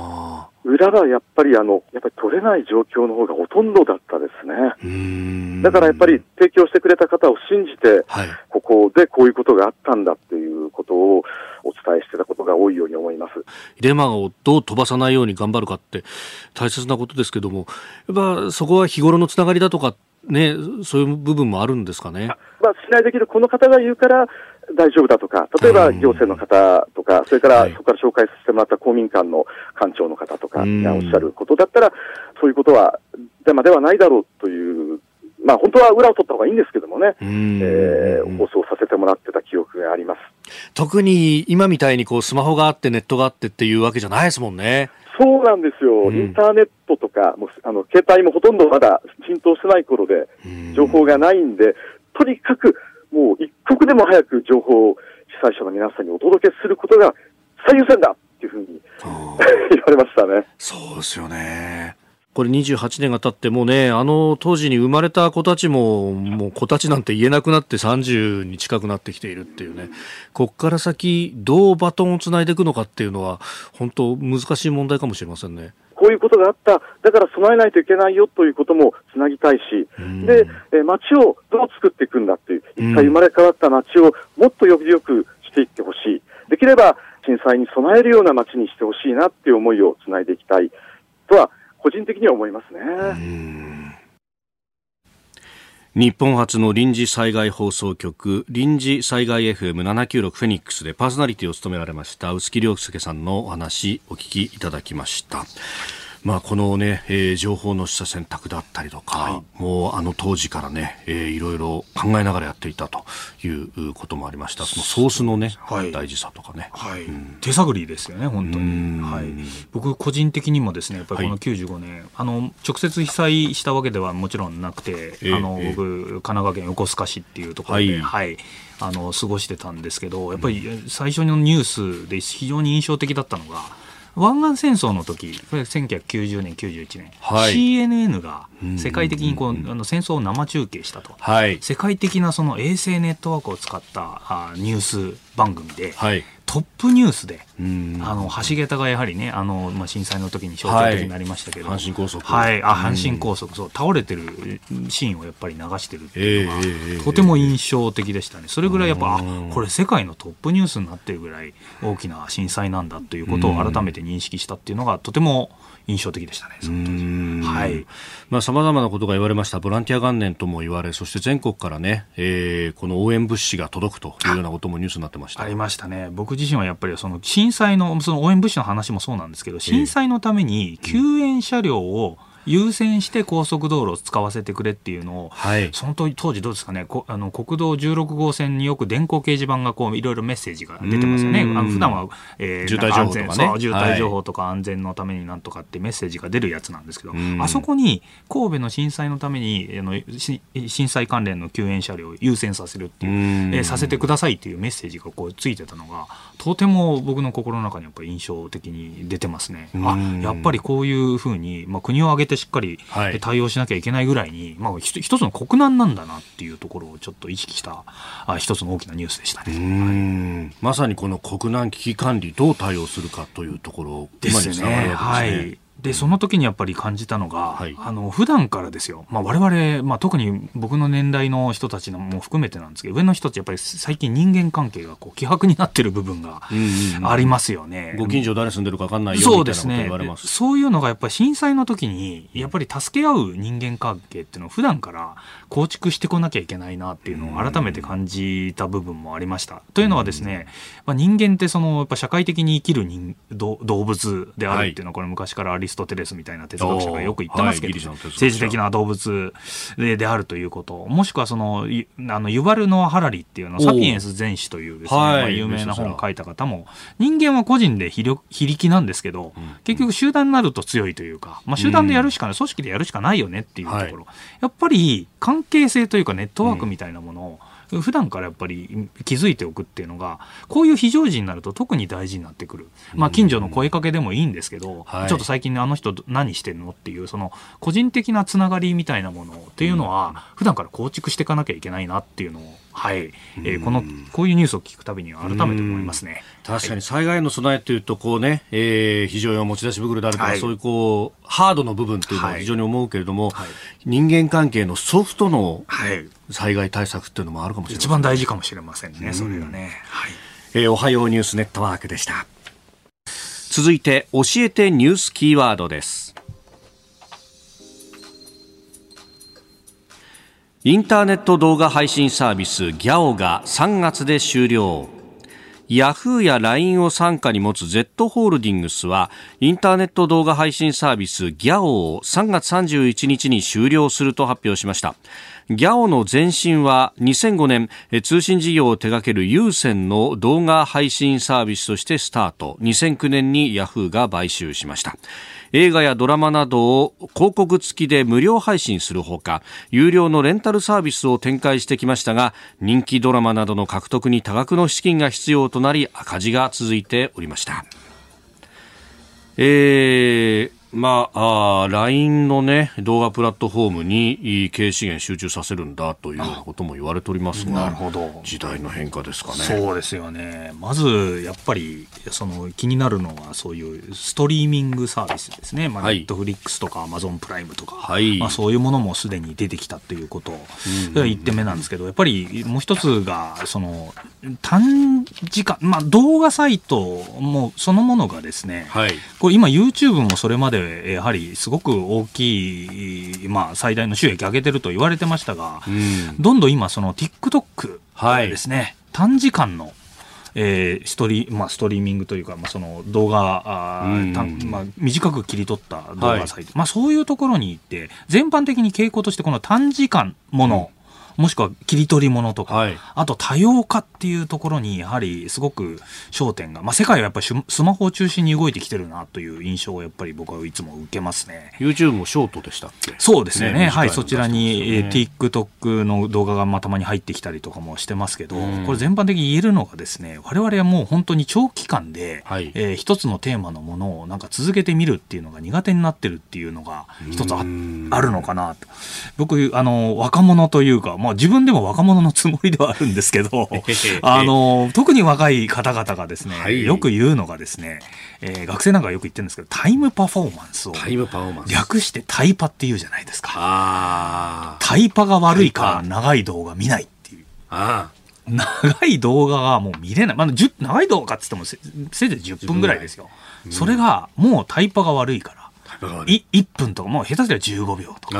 裏はやっぱりあの、やっぱり取れない状況の方がほとんどだったですね。だからやっぱり提供してくれた方を信じて、はい、ここでこういうことがあったんだっていうことをお伝えしてたことが多いように思います。レマをどう飛ばさないように頑張るかって大切なことですけども、やっぱそこは日頃のつながりだとかね、そういう部分もあるんですかね？まあ、信頼できるこの方が言うから大丈夫だとか、例えば行政の方とか、それからそこから紹介させてもらった公民館の館長の方とかがおっしゃることだったら、そういうことはデマではないだろうという、まあ本当は裏を取った方がいいんですけどもね、えー、放送させてもらってた記憶があります。特に今みたいにこうスマホがあってネットがあってっていうわけじゃないですもんね。そうなんですよ、うん、インターネットとか、もうあの携帯もほとんどまだ浸透してない頃で、情報がないんで、とにかくもう一刻でも早く情報を被災者の皆さんにお届けすることが最優先だっていうふうに言われましたね。そうですよね。これ28年が経ってもね、あの当時に生まれた子たちも、もう子たちなんて言えなくなって30に近くなってきているっていうね、こっから先、どうバトンをつないでいくのかっていうのは、本当難しい問題かもしれませんね。こういうことがあった、だから備えないといけないよということもつなぎたいし、で、え街をどう作っていくんだっていう、一回生まれ変わった街をもっとよりよくしていってほしい。できれば震災に備えるような街にしてほしいなっていう思いをつないでいきたいとは個人的には思いますね。日本初の臨時災害放送局臨時災害 FM796 フェニックスでパーソナリティを務められました臼木亮介さんのお話お聞きいただきました。まあ、このね、えー、情報の取捨選択だったりとか、はい、もうあの当時からね、えー、いろいろ考えながらやっていたということもありました。そのソースのね、はい、大事さとかね、はい。うん、手探りですよね、本当に。はい、僕個人的にもですね、やっぱりこの95年、はい、あの直接被災したわけではもちろんなくて、えー、あの僕、え。ー、神奈川県横須賀市っていうところで、はい。あの過ごしてたんですけど、やっぱり最初のニュースで非常に印象的だったのが。湾岸戦争の時これ1990年、91年、はい、CNN が世界的にこう、あの戦争を生中継したと、はい、世界的なその衛星ネットワークを使ったあニュース番組で、はい、トップニュースで、あの橋桁がやはりね、あのまあ、震災の時に象徴的になりましたけど、はい、阪神高速、はい、あ阪神高速、そう倒れてるシーンをやっぱり流してるっていうのが、えー、とても印象的でしたね、それぐらいやっぱ、あこれ、世界のトップニュースになってるぐらい大きな震災なんだということを改めて認識したっていうのが、とても印象的でしたね、その当時。はい。まあ、様々なことが言われました。ボランティア元年とも言われ、そして全国からね、えー、この応援物資が届くというようなこともニュースになってました。ありましたね。僕自身はやっぱりその震災の、その応援物資の話もそうなんですけど、震災のために救援車両を、優先して高速道路を使わせてくれっていうのを、はい、その当時どうですかね？あの国道16号線によく電光掲示板がこういろいろメッセージが出てますよね。あの普段は、えー、渋滞情報とか、ね、渋滞情報とか安全のためになんとかってメッセージが出るやつなんですけど、あそこに神戸の震災のためにあの震災関連の救援車両を優先させるっていう、えー、させてくださいっていうメッセージがこうついてたのがとても僕の心の中にやっぱり印象的に出てますね。あやっぱりこういうふうに、まあ、国を挙げてしっかり対応しなきゃいけないぐらいに、まあ、一つの国難なんだなっていうところをちょっと意識したあ一つの大きなニュースでしたね、はい、まさにこの国難危機管理どう対応するかというところですね。はいでその時にやっぱり感じたのが、はい、あの普段からですよ、まあ、我々、まあ、特に僕の年代の人たちのも含めてなんですけど上の人たちやっぱり最近人間関係がこう希薄になってる部分がありますよね、ご近所誰住んでるか分かんないよそうですね。そういうのがやっぱり震災の時にやっぱり助け合う人間関係っていうのを普段から構築してこなきゃいけないなっていうのを改めて感じた部分もありました。というのはですね、まあ、人間ってそのやっぱ社会的に生きる人動物であるっていうのはこれ昔からありリストテレスみたいな哲学者がよく言ってますけど、はい、政治的な動物でであるということ、もしくはその、あのユバルノア・ハラリっていうの、サピエンス全史というですね、まあ、有名な本を書いた方も、人間は個人で非力非力なんですけど、うん、結局集団になると強いというか、まあ、集団でやるしかない、組織でやるしかないよねっていうところ、はい、やっぱり関係性というかネットワークみたいなものを、普段からやっぱり気づいておくっていうのがこういう非常時になると特に大事になってくる、まあ、近所の声かけでもいいんですけど、ちょっと最近あの人何してんのっていうその個人的なつながりみたいなものっていうのは普段から構築していかなきゃいけないなっていうのをはい、えー、このこういうニュースを聞くたびに改めて思いますね。確かに災害の備えというとこうね、えー、非常用持ち出し袋であるとか、はい、そういうこうハードの部分というのは非常に思うけれども、はい、人間関係のソフトの災害対策っていうのもあるかもしれない、一番大事かもしれませんね、それがね。はい、えー、おはようニュースネットワークでした。続いて教えてニュースキーワードです。インターネット動画配信サービスギャオが3月で終了。ヤフーや LINE を傘下に持つ Z ホールディングスはインターネット動画配信サービスギャオを3月31日に終了すると発表しました。ギャオの前身は2005年通信事業を手掛ける有線の動画配信サービスとしてスタート2009年にヤフーが買収しました映画やドラマなどを広告付きで無料配信するほか有料のレンタルサービスを展開してきましたが人気ドラマなどの獲得に多額の資金が必要となり赤字が続いておりました。えーまあ、あ LINE のね、動画プラットフォームに経営資源集中させるんだということも言われておりますが、なるほど。時代の変化ですかね。そうですよね。まず、やっぱり、その気になるのは、そういうストリーミングサービスですね。まあ、ネットフリックスとかアマゾンプライムとか、はい、まあ、そういうものもすでに出てきたということ、が1点目なんですけど、やっぱりもう一つが、その、短時間、まあ、動画サイトもそのものがですね、はい、これ今 YouTube もそれまででやはりすごく大きい、まあ、最大の収益上げてると言われてましたが、うん、どんどん今、その TikTok ですね、はい、短時間のえー、ストリまあ、ストリーミングというか、まあ、その動画あ、まあ、短く切り取った動画サイト、はい、まあ、そういうところに行って全般的に傾向としてこの短時間もの、もしくは切り取り物とか、はい、あと多様化っていうところにやはりすごく焦点が、まあ、世界はやっぱりスマホを中心に動いてきてるなという印象をやっぱり僕はいつも受けますね。YouTube もショートでしたっけ？そうですね、ね、はい。そちらに、ね、えー、TikTok の動画がまたまに入ってきたりとかもしてますけど、これ全般的に言えるのがですね我々はもう本当に長期間で、はい、えー、一つのテーマのものをなんか続けてみるっていうのが苦手になってるっていうのが一つああるのかなと。僕あの若者というか、まあ、自分でも若者のつもりではあるんですけど、あの、特に若い方々がですね、はい、よく言うのがですね、えー、学生なんかよく言ってるんですけど、タイムパフォーマンスを。タイムパフォーマンス。略してタイパって言うじゃないですか。タイパが悪いから長い動画見ないっていう。長い動画がもう見れない。まあ、長い動画っつってもせせいぜい10分ぐらいですよ。それがもうタイパが悪いから。い1分とかもう下手すりゃ15秒とか。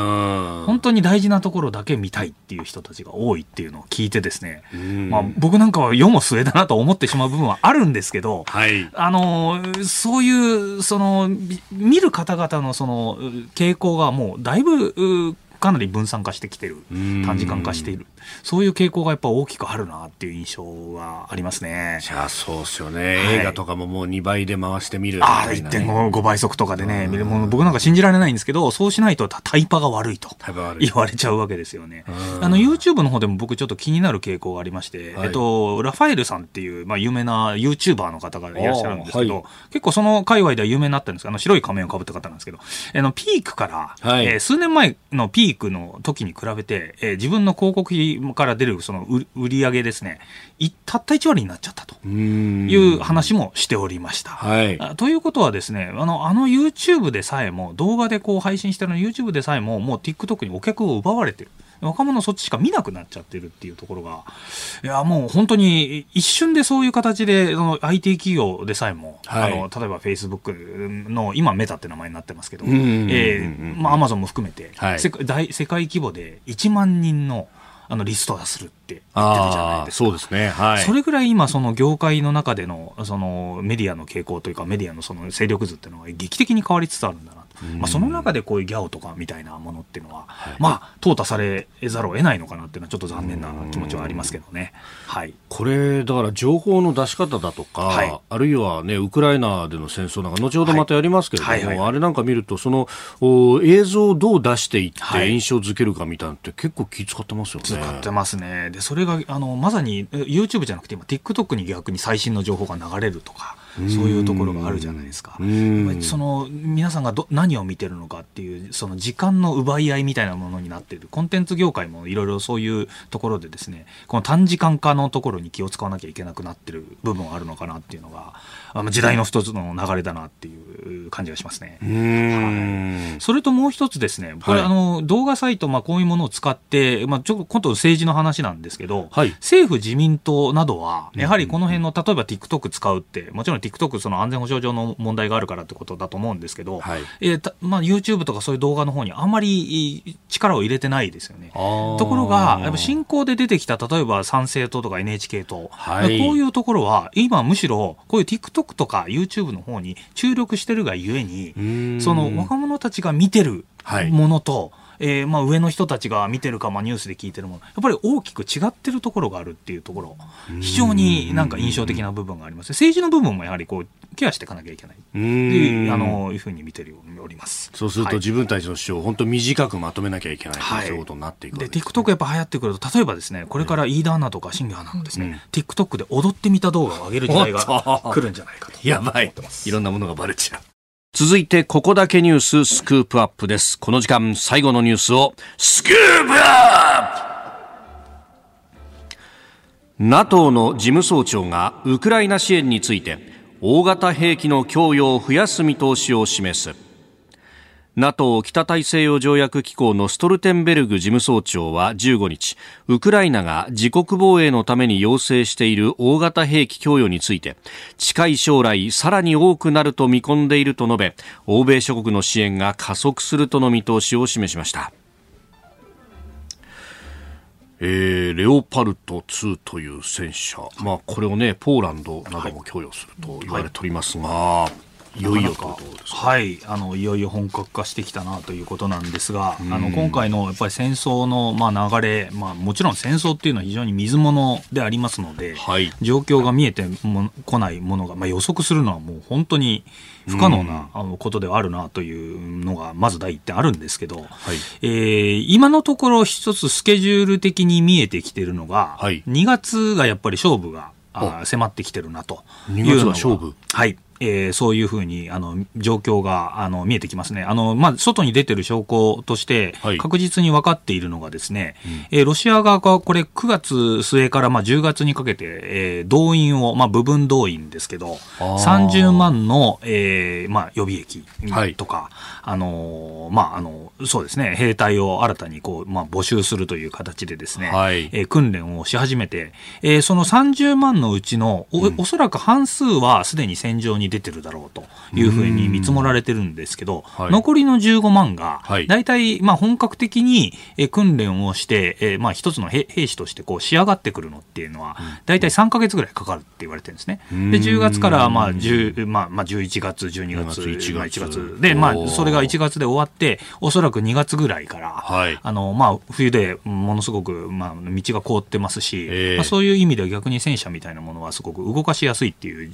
本当に大事なところだけ見たいっていう人たちが多いっていうのを聞いてですね、まあ、僕なんかは世も末だなと思ってしまう部分はあるんですけど、はい、あのそういうその見る方々のその傾向がもうだいぶかなり分散化してきてる短時間化しているそういう傾向がやっぱ大きくあるなっていう印象はありますね。じゃあそうですよね、はい、映画とかももう2倍で回してみるみたいな、ね、ああ、1.5倍速とかでね、もう僕なんか信じられないんですけど、そうしないとタイパが悪いと言われちゃうわけですよね。あの YouTube の方でも僕ちょっと気になる傾向がありまして、はい、えっと、ラファエルさんっていう、まあ、有名な YouTuber の方がいらっしゃるんですけど、はい、結構その界隈では有名になってるんです。あの白い仮面をかぶった方なんですけど、あのピークから、はい、えー、数年前のピークの時に比べて、えー、自分の広告費から出るその売り上げですね、たった1割になっちゃったと。いう話もしておりました。はい、ということはですね、あの、あの YouTube でさえも、動画でこう配信してるの YouTube でさえも、もう TikTok にお客を奪われてる。若者そっちしか見なくなっちゃってるっていうところが、いや、もう本当に一瞬でそういう形で、その IT 企業でさえも、はい、あの、例えば Facebook の、今メタって名前になってますけど、えー、まあ Amazon も含めて、はい、世界世界規模で1万人のあのリストをするって言ってるじゃないですか。そうですね。はい。それぐらい今その業界の中でのそのメディアの傾向というかメディアのその勢力図っていうのは劇的に変わりつつあるんだなまあ、その中でこういうギャオとかみたいなものっていうのは、はい、まあ、淘汰されざるを得ないのかなっていうのは、ちょっと残念な気持ちはありますけどね。はい、これ、だから情報の出し方だとか、はい、あるいはね、ウクライナでの戦争なんか、後ほどまたやりますけれども、はい。はい。はい、あれなんか見ると、そのお映像をどう出していって印象づけるかみたいなって結構気使ってますよね。使ってますね。で、それが、あの、まさに YouTube じゃなくて今 TikTok に逆に最新の情報が流れるとか、そういうところがあるじゃないですか。その皆さんがど何を見てるのかっていうその時間の奪い合いみたいなものになっている。コンテンツ業界もいろいろそういうところでですねこの短時間化のところに気を使わなきゃいけなくなってる部分はあるのかなっていうのが時代の一つの流れだなっていう感じがしますね。はい、それともう一つですね、これ、はい、あの動画サイト、まあ、こういうものを使って、まあ、ちょ今度政治の話なんですけど、はい、政府、自民党などは、やはりこの辺の、例えば TikTok 使うって、もちろん TikTok、その安全保障上の問題があるからってことだと思うんですけど、はい。えーまあ、YouTube とかそういう動画の方にあんまり力を入れてないですよね。ところが、やっぱ進行で出てきた、例えば参政党とか NHK 党、はい、こういうところは、今むしろ、こういう TikTok とか YouTube の方に注力してるがゆえに、その若者たちが見てるものと、はいえー、まあ上の人たちが見てるか、まあ、ニュースで聞いてるもの、やっぱり大きく違ってるところがあるっていうところ、非常になんか印象的な部分があります。政治の部分もやはりこうケアしていかなきゃいけない。っていうあのいうふうに見ております。そうすると、自分たちの主張を本当短くまとめなきゃいけない、はい、とい。うことになっていくで、ね、TikTok やっぱ流行ってくると例えばですねこれから飯田アナとか新庄アナもですね、うん、TikTok で踊ってみた動画を上げる時代が来るんじゃないかとやばい。いろんなものがバレちゃう続いてここだけニューススクープアップです。この時間最後のニュースをスクープアップ! NATO の事務総長がウクライナ支援について大型兵器の供与を増やす見通しを示す。NATO 北大西洋条約機構のストルテンベルグ事務総長は15日ウクライナが自国防衛のために要請している大型兵器供与について近い将来さらに多くなると見込んでいると述べ欧米諸国の支援が加速するとの見通しを示しました。えー、レオパルト2という戦車、まあ、これをねポーランドなども供与すると言われておりますが、はい、いよいよとはいあのいよいよ本格化してきたなということなんですが、あの今回のやっぱり戦争の、まあ、流れ、まあ、もちろん戦争っていうのは非常に水物でありますので、はい、状況が見えてもこないものが、まあ、予測するのはもう本当に不可能なことではあるなというのがまず第一点あるんですけど、はい、えー、今のところ一つスケジュール的に見えてきてるのが、はい、2月がやっぱり勝負が迫ってきてるなというのが。勝負？はいえー、そういうふうにあの状況があの見えてきますね、あのまあ、外に出てる証拠として、確実に分かっているのが、ですね、はい、えー、ロシア側がこれ、9月末からまあ10月にかけて、えー、動員を、まあ、部分動員ですけど、30万の、えーまあ、予備役とか、はい、あのまああの、そうですね、兵隊を新たにこう、まあ、募集するという形でですね、はい、えー、訓練をし始めて、えー、その30万のうちのお、おそらく半数はすでに戦場にに出てるだろうというふうに見積もられてるんですけど、残りの15万が、大体、まあ、本格的に訓練をして、えー、まあ、一つの兵士としてこう仕上がってくるのっていうのは、大体3か月ぐらいかかるって言われてるんですね。で、10月からまあ10、まあ、まあ、11月、12月、1月 ,1 月。で、まあ、それが1月で終わって、おそらく2月ぐらいから、はい、あのまあ、冬でものすごく、まあ、道が凍ってますし、えー、まあ、そういう意味では逆に戦車みたいなものはすごく動かしやすいっていう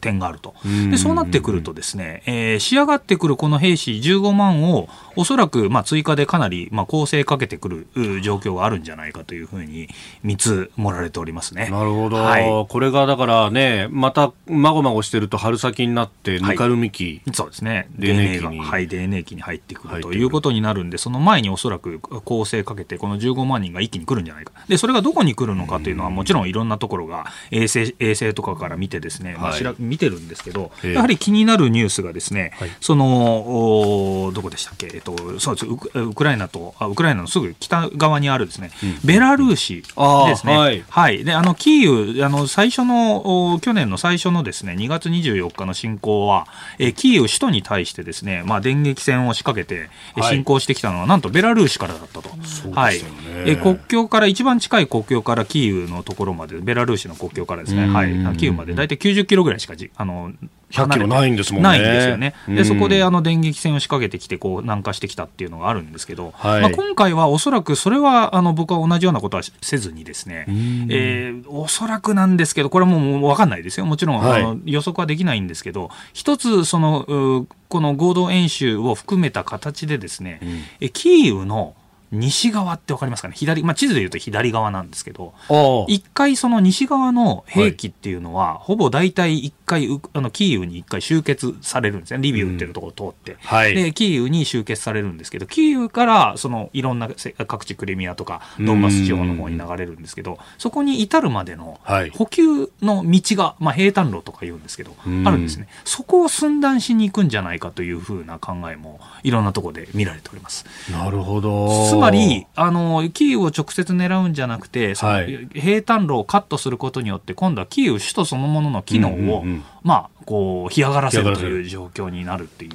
点があると。でそうなってくるとですね、えー、仕上がってくるこの兵士15万をおそらくまあ追加でかなりまあ構成かけてくる状況があるんじゃないかというふうに見積もられておりますね。なるほど、はい、これがだからね、またまごまごしてると春先になって、ぬかるみ期、はい、そうですね、泥年期に、はい、泥年期に入ってくるということになるんで、その前におそらく構成かけて、この15万人が一気に来るんじゃないか、でそれがどこに来るのかというのは、もちろんいろんなところが衛星衛星とかから見て、ですね、まあ、はい、見てるんですけど、やはり気になるニュースが、ですね、はい、そのどこでしたっけ、えっと、そうです。ウクライナとあ、ウクライナのすぐ北側にあるですね、うん、ベラルーシですね、はい、はい、であのキーウあの、最初の去年の最初のですね2月24日の侵攻は、えキーウ首都に対してですね、まあ、電撃戦を仕掛けて侵攻してきたのは、なんとベラルーシからだったと。はい、え国境から一番近い国境からキーウのところまでベラルーシの国境からですね、はい、キーウまで大体90キロぐらいしかじあの100キロないんですもんね。ないんですよね。で、そこであの電撃戦を仕掛けてきて、こう南下してきたっていうのがあるんですけど、はい、まあ、今回はおそらくそれはあの僕は同じようなことはせずにですね、えー、おそらくなんですけど、これはもう分かんないですよ。もちろん、はい、あの予測はできないんですけど、一つその、この合同演習を含めた形でですね、うん、キーウの西側ってわかりますかね？左、まあ、地図で言うと左側なんですけど、一回その西側の兵器っていうのは、はい、ほぼ大体一回あの、キーウに一回集結されるんですね。リビウっていうところを通って、うんはい、で、キーウに集結されるんですけど、キーウからそのいろんな各地クリミアとかドンバス地方の方に流れるんですけど、そこに至るまでの補給の道が、まあ、平坦路とか言うんですけど、あるんですね。そこを寸断しに行くんじゃないかというふうな考えも、いろんなところで見られております。なるほど。つまり、あの、キーウを直接狙うんじゃなくて、その平坦路をカットすることによって、今度はキーウ首都そのものの機能を、うんうんうん、まあ、こう干上がらせるという状況になるっていう。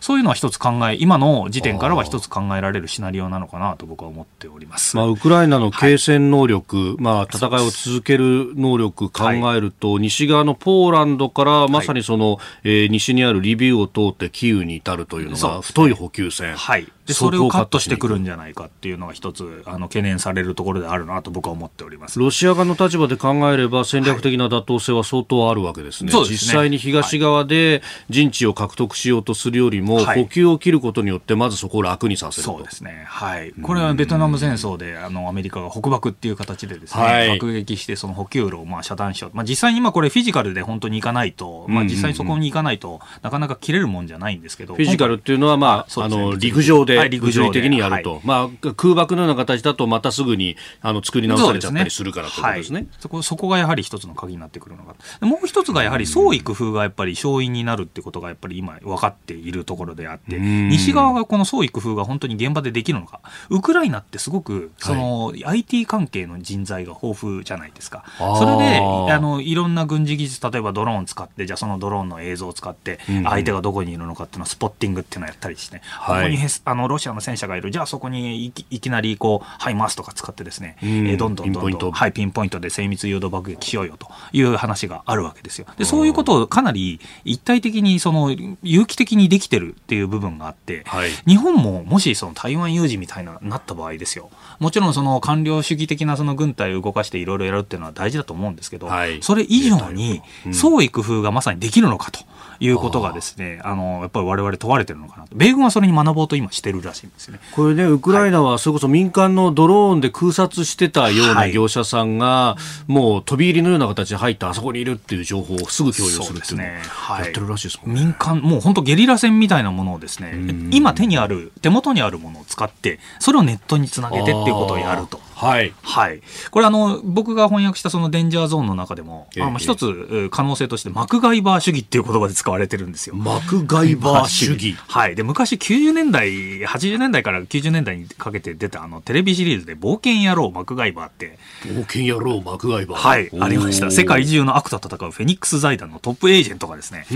そういうのは一つ考え今の時点からは一つ考えられるシナリオなのかなと僕は思っております、まあ、ウクライナの継戦能力、はい、まあ、戦いを続ける能力考えると、はい、西側のポーランドからまさにその、はい、えー、西にあるリビウを通ってキーウに至るというのが太い補給線。はい。でそれをカットしてくるんじゃないかっていうのが一つあの懸念されるところであるなと僕は思っております。ロシア側の立場で考えれば戦略的な妥当性は相当あるわけですね、はい、実際に東側で陣地を獲得しようとするよりも、はい、補給を切ることによってまずそこを楽にさせるそうですね、はい、これはベトナム戦争であのアメリカが北爆っていう形でですね、はい、爆撃してその補給路をまあ遮断しよう、まあ、実際に今これフィジカルで本当に行かないと、まあ、実際にそこに行かないとなかなか切れるもんじゃないんですけどフィジカルっていうのは、まあ、あの陸上で物理的ににやると、はい、まあ、空爆のような形だとまたすぐにあの作り直されちゃったりするからということですね、はい、そこそこがやはり一つの鍵になってくるのがもう一つがやはり創意工夫がやっぱり勝因になるってことがやっぱり今分かっているところであって西側がこの創意工夫が本当に現場でできるのか。ウクライナってすごくその、はい、IT 関係の人材が豊富じゃないですか。それであのいろんな軍事技術例えばドローンを使ってじゃあそのドローンの映像を使って相手がどこにいるのかっていうのをスポッティングっていうのをやったりして、はい、ここにあのロシアの戦車がいる。じゃあそこにいきなりこう、ハイマースとか使ってですね、えー、どんどんどんどん、はい、ピンポイントで精密誘導爆撃しようよという話があるわけですよ。で、そういうことをかなり一体的にその有機的にできてるっていう部分があって、はい、日本ももしその台湾有事みたいななった場合ですよ。もちろんその官僚主義的なその軍隊を動かしていろいろやるっていうのは大事だと思うんですけど、はい、それ以上に創意工夫がまさにできるのかと。いうことがですね、あの、やっぱり我々問われてるのかなと。米軍はそれに学ぼうと今してるらしいんですよね。これね、ウクライナはそれこそ民間のドローンで空撮してたような業者さんが、はい、もう飛び入りのような形で入ってあそこにいるっていう情報をすぐ共有するっていうのをやってるらしいですもんね。民間、もう本当ゲリラ戦みたいなものをですね、今手にある、手元にあるものを使って、それをネットにつなげてっていうことをやると。はい。はい。これあの、僕が翻訳したそのデンジャーゾーンの中でも、えー、あの一つ可能性としてマクガイバー主義っていう言葉で使われてるんですよ。マクガイバー主義。はい。で、昔90年代、80年代から90年代にかけて出たあのテレビシリーズで冒険野郎マクガイバーって。冒険野郎マクガイバーはい。ありました。世界中の悪と戦うフェニックス財団のトップエージェントがですね、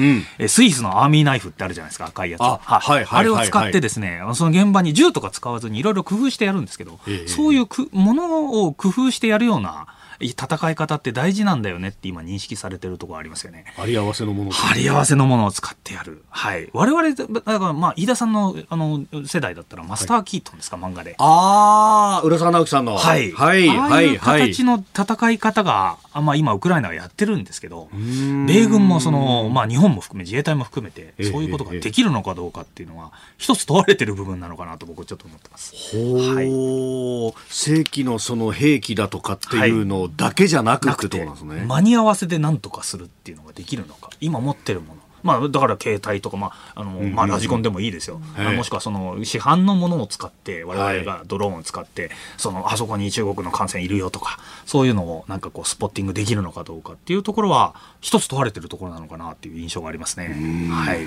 うん、スイスのアーミーナイフってあるじゃないですか、赤いやつ。あ,、はいはい、あれを使ってですね、その現場に銃とか使わずにいろいろ工夫してやるんですけど、えー、そういうものを工夫してやるような、戦い方って大事なんだよねって今認識されてるところありますよね。貼り合わせのもの貼り合わせのものを使ってやる。はい。我々、だからまあ、飯田さんのあの世代だったらマスター・キートンですか、はい、漫画で。ああ、浦沢直樹さんの。はい。はい。はい。形の戦い方が、あまあ今ウクライナはやってるんですけど、米軍もその、まあ日本も含め自衛隊も含めて、そういうことができるのかどうかっていうのは、一つ問われてる部分なのかなと僕はちょっと思ってます。はい。正規のその兵器だとかっていうのだけじゃなくて、ね、間に合わせで何とかするっていうのができるのか。今持ってるもの。まあ、だから携帯とか、まああのまあ、ラジコンでもいいですよ、うん、もしくはその市販のものを使って我々がドローンを使って、そのあそこに中国の艦船いるよとかそういうのをなんかこうスポッティングできるのかどうかっていうところは一つ問われてるところなのかなっていう印象がありますね。はい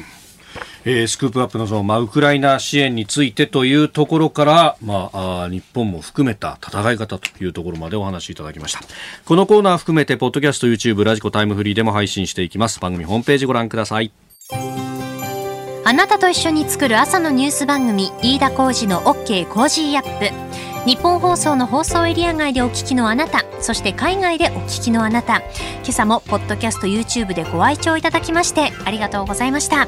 えー、スクープアップのその、まあ、ウクライナ支援についてというところから、まあ、あ日本も含めた戦い方というところまでお話しいただきました。このコーナー含めて、ポッドキャスト、YouTube、ラジコタイムフリーでも配信していきます。番組ホームページご覧ください。あなたと一緒に作る朝のニュース番組、飯田浩司の OK Cozy up。ニッポン放送の放送エリア外でお聞きのあなた、そして海外でお聞きのあなた、今朝もポッドキャスト YouTube でご愛聴いただきましてありがとうございました。